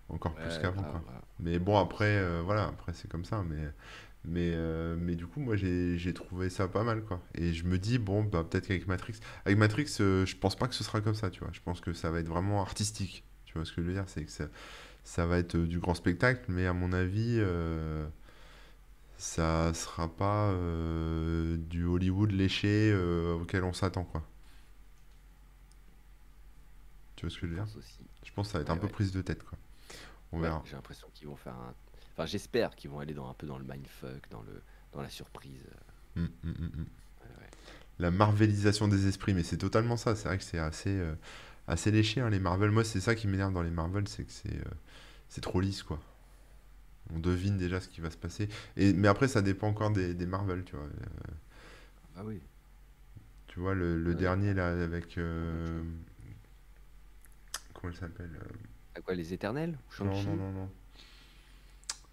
Encore plus qu'avant quoi. Mais bon après euh, voilà, après c'est comme ça mais mais euh, mais du coup moi j'ai trouvé ça pas mal quoi. Et je me dis bon bah peut-être qu'avec Matrix avec Matrix euh, je pense pas que ce sera comme ça, tu vois. Je pense que ça va être vraiment artistique. Tu vois ce que je veux dire, c'est que ça, ça va être du grand spectacle mais à mon avis euh, ça sera pas du Hollywood léché auquel on s'attend quoi. Tu vois ce que je veux dire? pense aussi. Je pense que ça va être un peu ouais. prise de tête, quoi. On Ouais, verra. j'ai l'impression qu'ils vont faire un. Enfin, j'espère qu'ils vont aller dans un peu dans le mindfuck, dans le dans la surprise. Hum, hum, hum. La marvelisation des esprits, mais c'est totalement ça. C'est vrai que c'est assez, euh, assez léché, hein, les Marvel. Moi, c'est ça qui m'énerve dans les Marvel, c'est que c'est euh, c'est trop lisse, quoi. On devine déjà ce qui va se passer. Et, mais après, ça dépend encore des, des Marvel, tu vois. Euh, Ah oui. tu vois, le, le Ouais. dernier, là, avec... comment il s'appelle? euh, À quoi, les éternels? Non, non, non, non.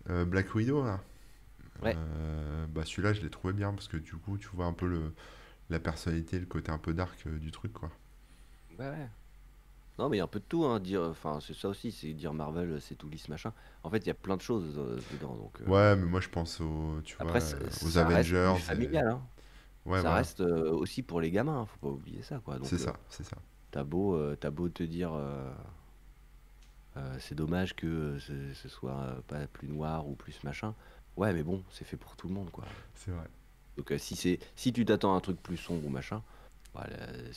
Euh, Black Widow, là. Ouais. Euh, bah celui-là, je l'ai trouvé bien parce que du coup, tu vois un peu le, la personnalité, le côté un peu dark du truc, quoi. Ouais, ouais. Non, mais il y a un peu de tout, hein, dire, enfin, c'est ça aussi, c'est dire Marvel, c'est tout lisse, machin. En fait, il y a plein de choses dedans, donc. euh, Ouais, mais moi, je pense aux, tu vois, Après, ça, aux reste Avengers. et- familial, hein. Ouais, Ça voilà. reste aussi pour les gamins, hein, faut pas oublier ça, quoi. C'est ça, c'est ça. T'as beau, euh, beau te dire, euh, euh, c'est dommage que euh, ce, ce soit pas plus noir ou plus machin. Ouais, mais bon, c'est fait pour tout le monde, quoi. C'est vrai. Donc, si c'est, si tu t'attends à un truc plus sombre ou machin, bah,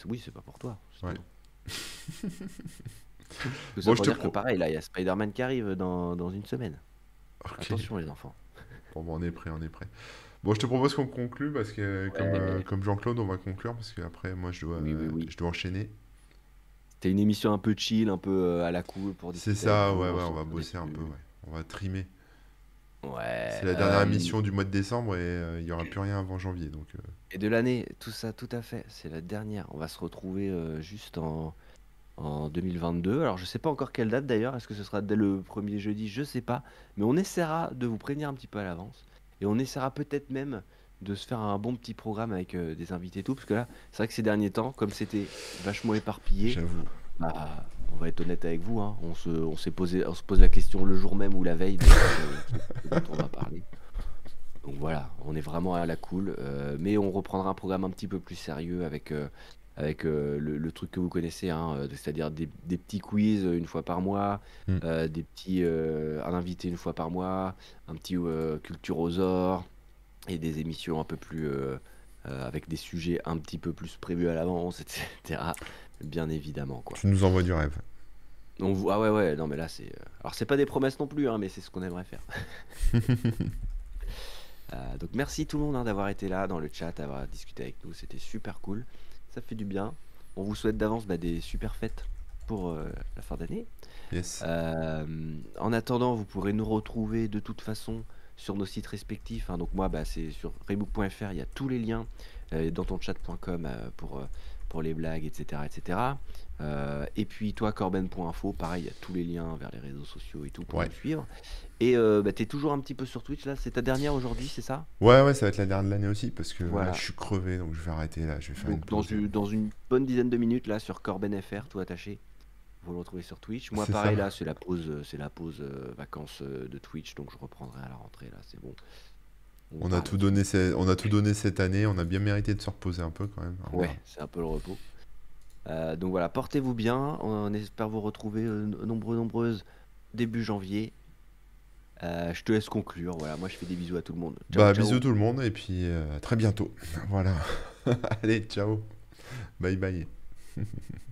oui, c'est pas pour toi. Ouais. ça Bon, je te dire que pro... pareil, là, il y a Spider-Man qui arrive dans, dans une semaine. Attention, les enfants. Bon, bon, on est prêt, on est prêt. Bon, je te propose qu'on conclue parce que, comme, euh, comme Jean-Claude, on va conclure parce qu'après, moi, je dois, Oui, oui, oui. je dois enchaîner. C'était une émission un peu chill, un peu euh, à la cool pour C'est ça, ouais, on ouais, on va bosser un peu, ouais. On va trimer. Ouais. C'est la dernière euh, émission du mois de décembre et euh, il y aura plus rien avant janvier, donc Et de l'année, tout ça, tout à fait. C'est la dernière. On va se retrouver juste en, en 2022. Alors, je sais pas encore quelle date d'ailleurs. Est-ce que ce sera dès le premier jeudi? Je sais pas. Mais on essaiera de vous prévenir un petit peu à l'avance. Et on essaiera peut-être même de se faire un bon petit programme avec euh, des invités et tout. Parce que là, c'est vrai que ces derniers temps, comme c'était vachement éparpillé, j'avoue. bah, on va être honnête avec vous. hein, on se, on s'est posé, on se pose la question le jour même ou la veille de dont on va parler. Donc voilà, on est vraiment à la cool. euh, mais on reprendra un programme un petit peu plus sérieux avec, euh, avec euh, le, le truc que vous connaissez, hein, c'est-à-dire des, des petits quiz une fois par mois, Mm. euh, des petits, euh, un invité une fois par mois, un petit euh, culturosaure et des émissions un peu plus euh, euh, avec des sujets un petit peu plus prévus à l'avance, etc. Bien évidemment, quoi. Tu nous envoies du rêve. On Ah ouais, ouais, non, mais là, c'est. euh, Alors, c'est pas des promesses non plus, hein, mais c'est ce qu'on aimerait faire. Euh, donc, merci tout le monde hein, d'avoir été là dans le chat, d'avoir discuté avec nous. C'était super cool. Ça fait du bien. On vous souhaite d'avance bah, des super fêtes pour euh, la fin d'année. Yes. En attendant, vous pourrez nous retrouver de toute façon sur nos sites respectifs. hein. Donc moi, bah, c'est sur rebook.fr, il y a tous les liens, euh, dans ton chat.com euh, pour, euh, pour les blagues, etc. etc. Euh, et puis toi, corben.info, pareil, il y a tous les liens vers les réseaux sociaux et tout pour Ouais. nous suivre. Et bah, tu es toujours un petit peu sur Twitch là, c'est ta dernière aujourd'hui, c'est ça? Ouais, ouais, ça va être la dernière de l'année aussi parce que Voilà. là, je suis crevé donc je vais arrêter là. Je vais faire une Donc dans pause. une, dans une bonne dizaine de minutes là sur Corben FR, tout attaché. Vous le retrouvez sur Twitch. Moi, pareil, ça. là, c'est la pause, euh, c'est la pause euh, vacances euh, de Twitch, donc je reprendrai à la rentrée, là, c'est bon. On On a tout donné, on a tout donné cette année. On a bien mérité de se reposer un peu quand même. Ouais, voilà. c'est un peu le repos. Euh, donc voilà, portez-vous bien. On espère vous retrouver nombreux, nombreuses début janvier. Euh, je te laisse conclure. Voilà, moi je fais des bisous à tout le monde. Ciao, Bah, ciao. bisous tout le monde et puis euh, à très bientôt. Voilà. Allez, ciao. Bye bye.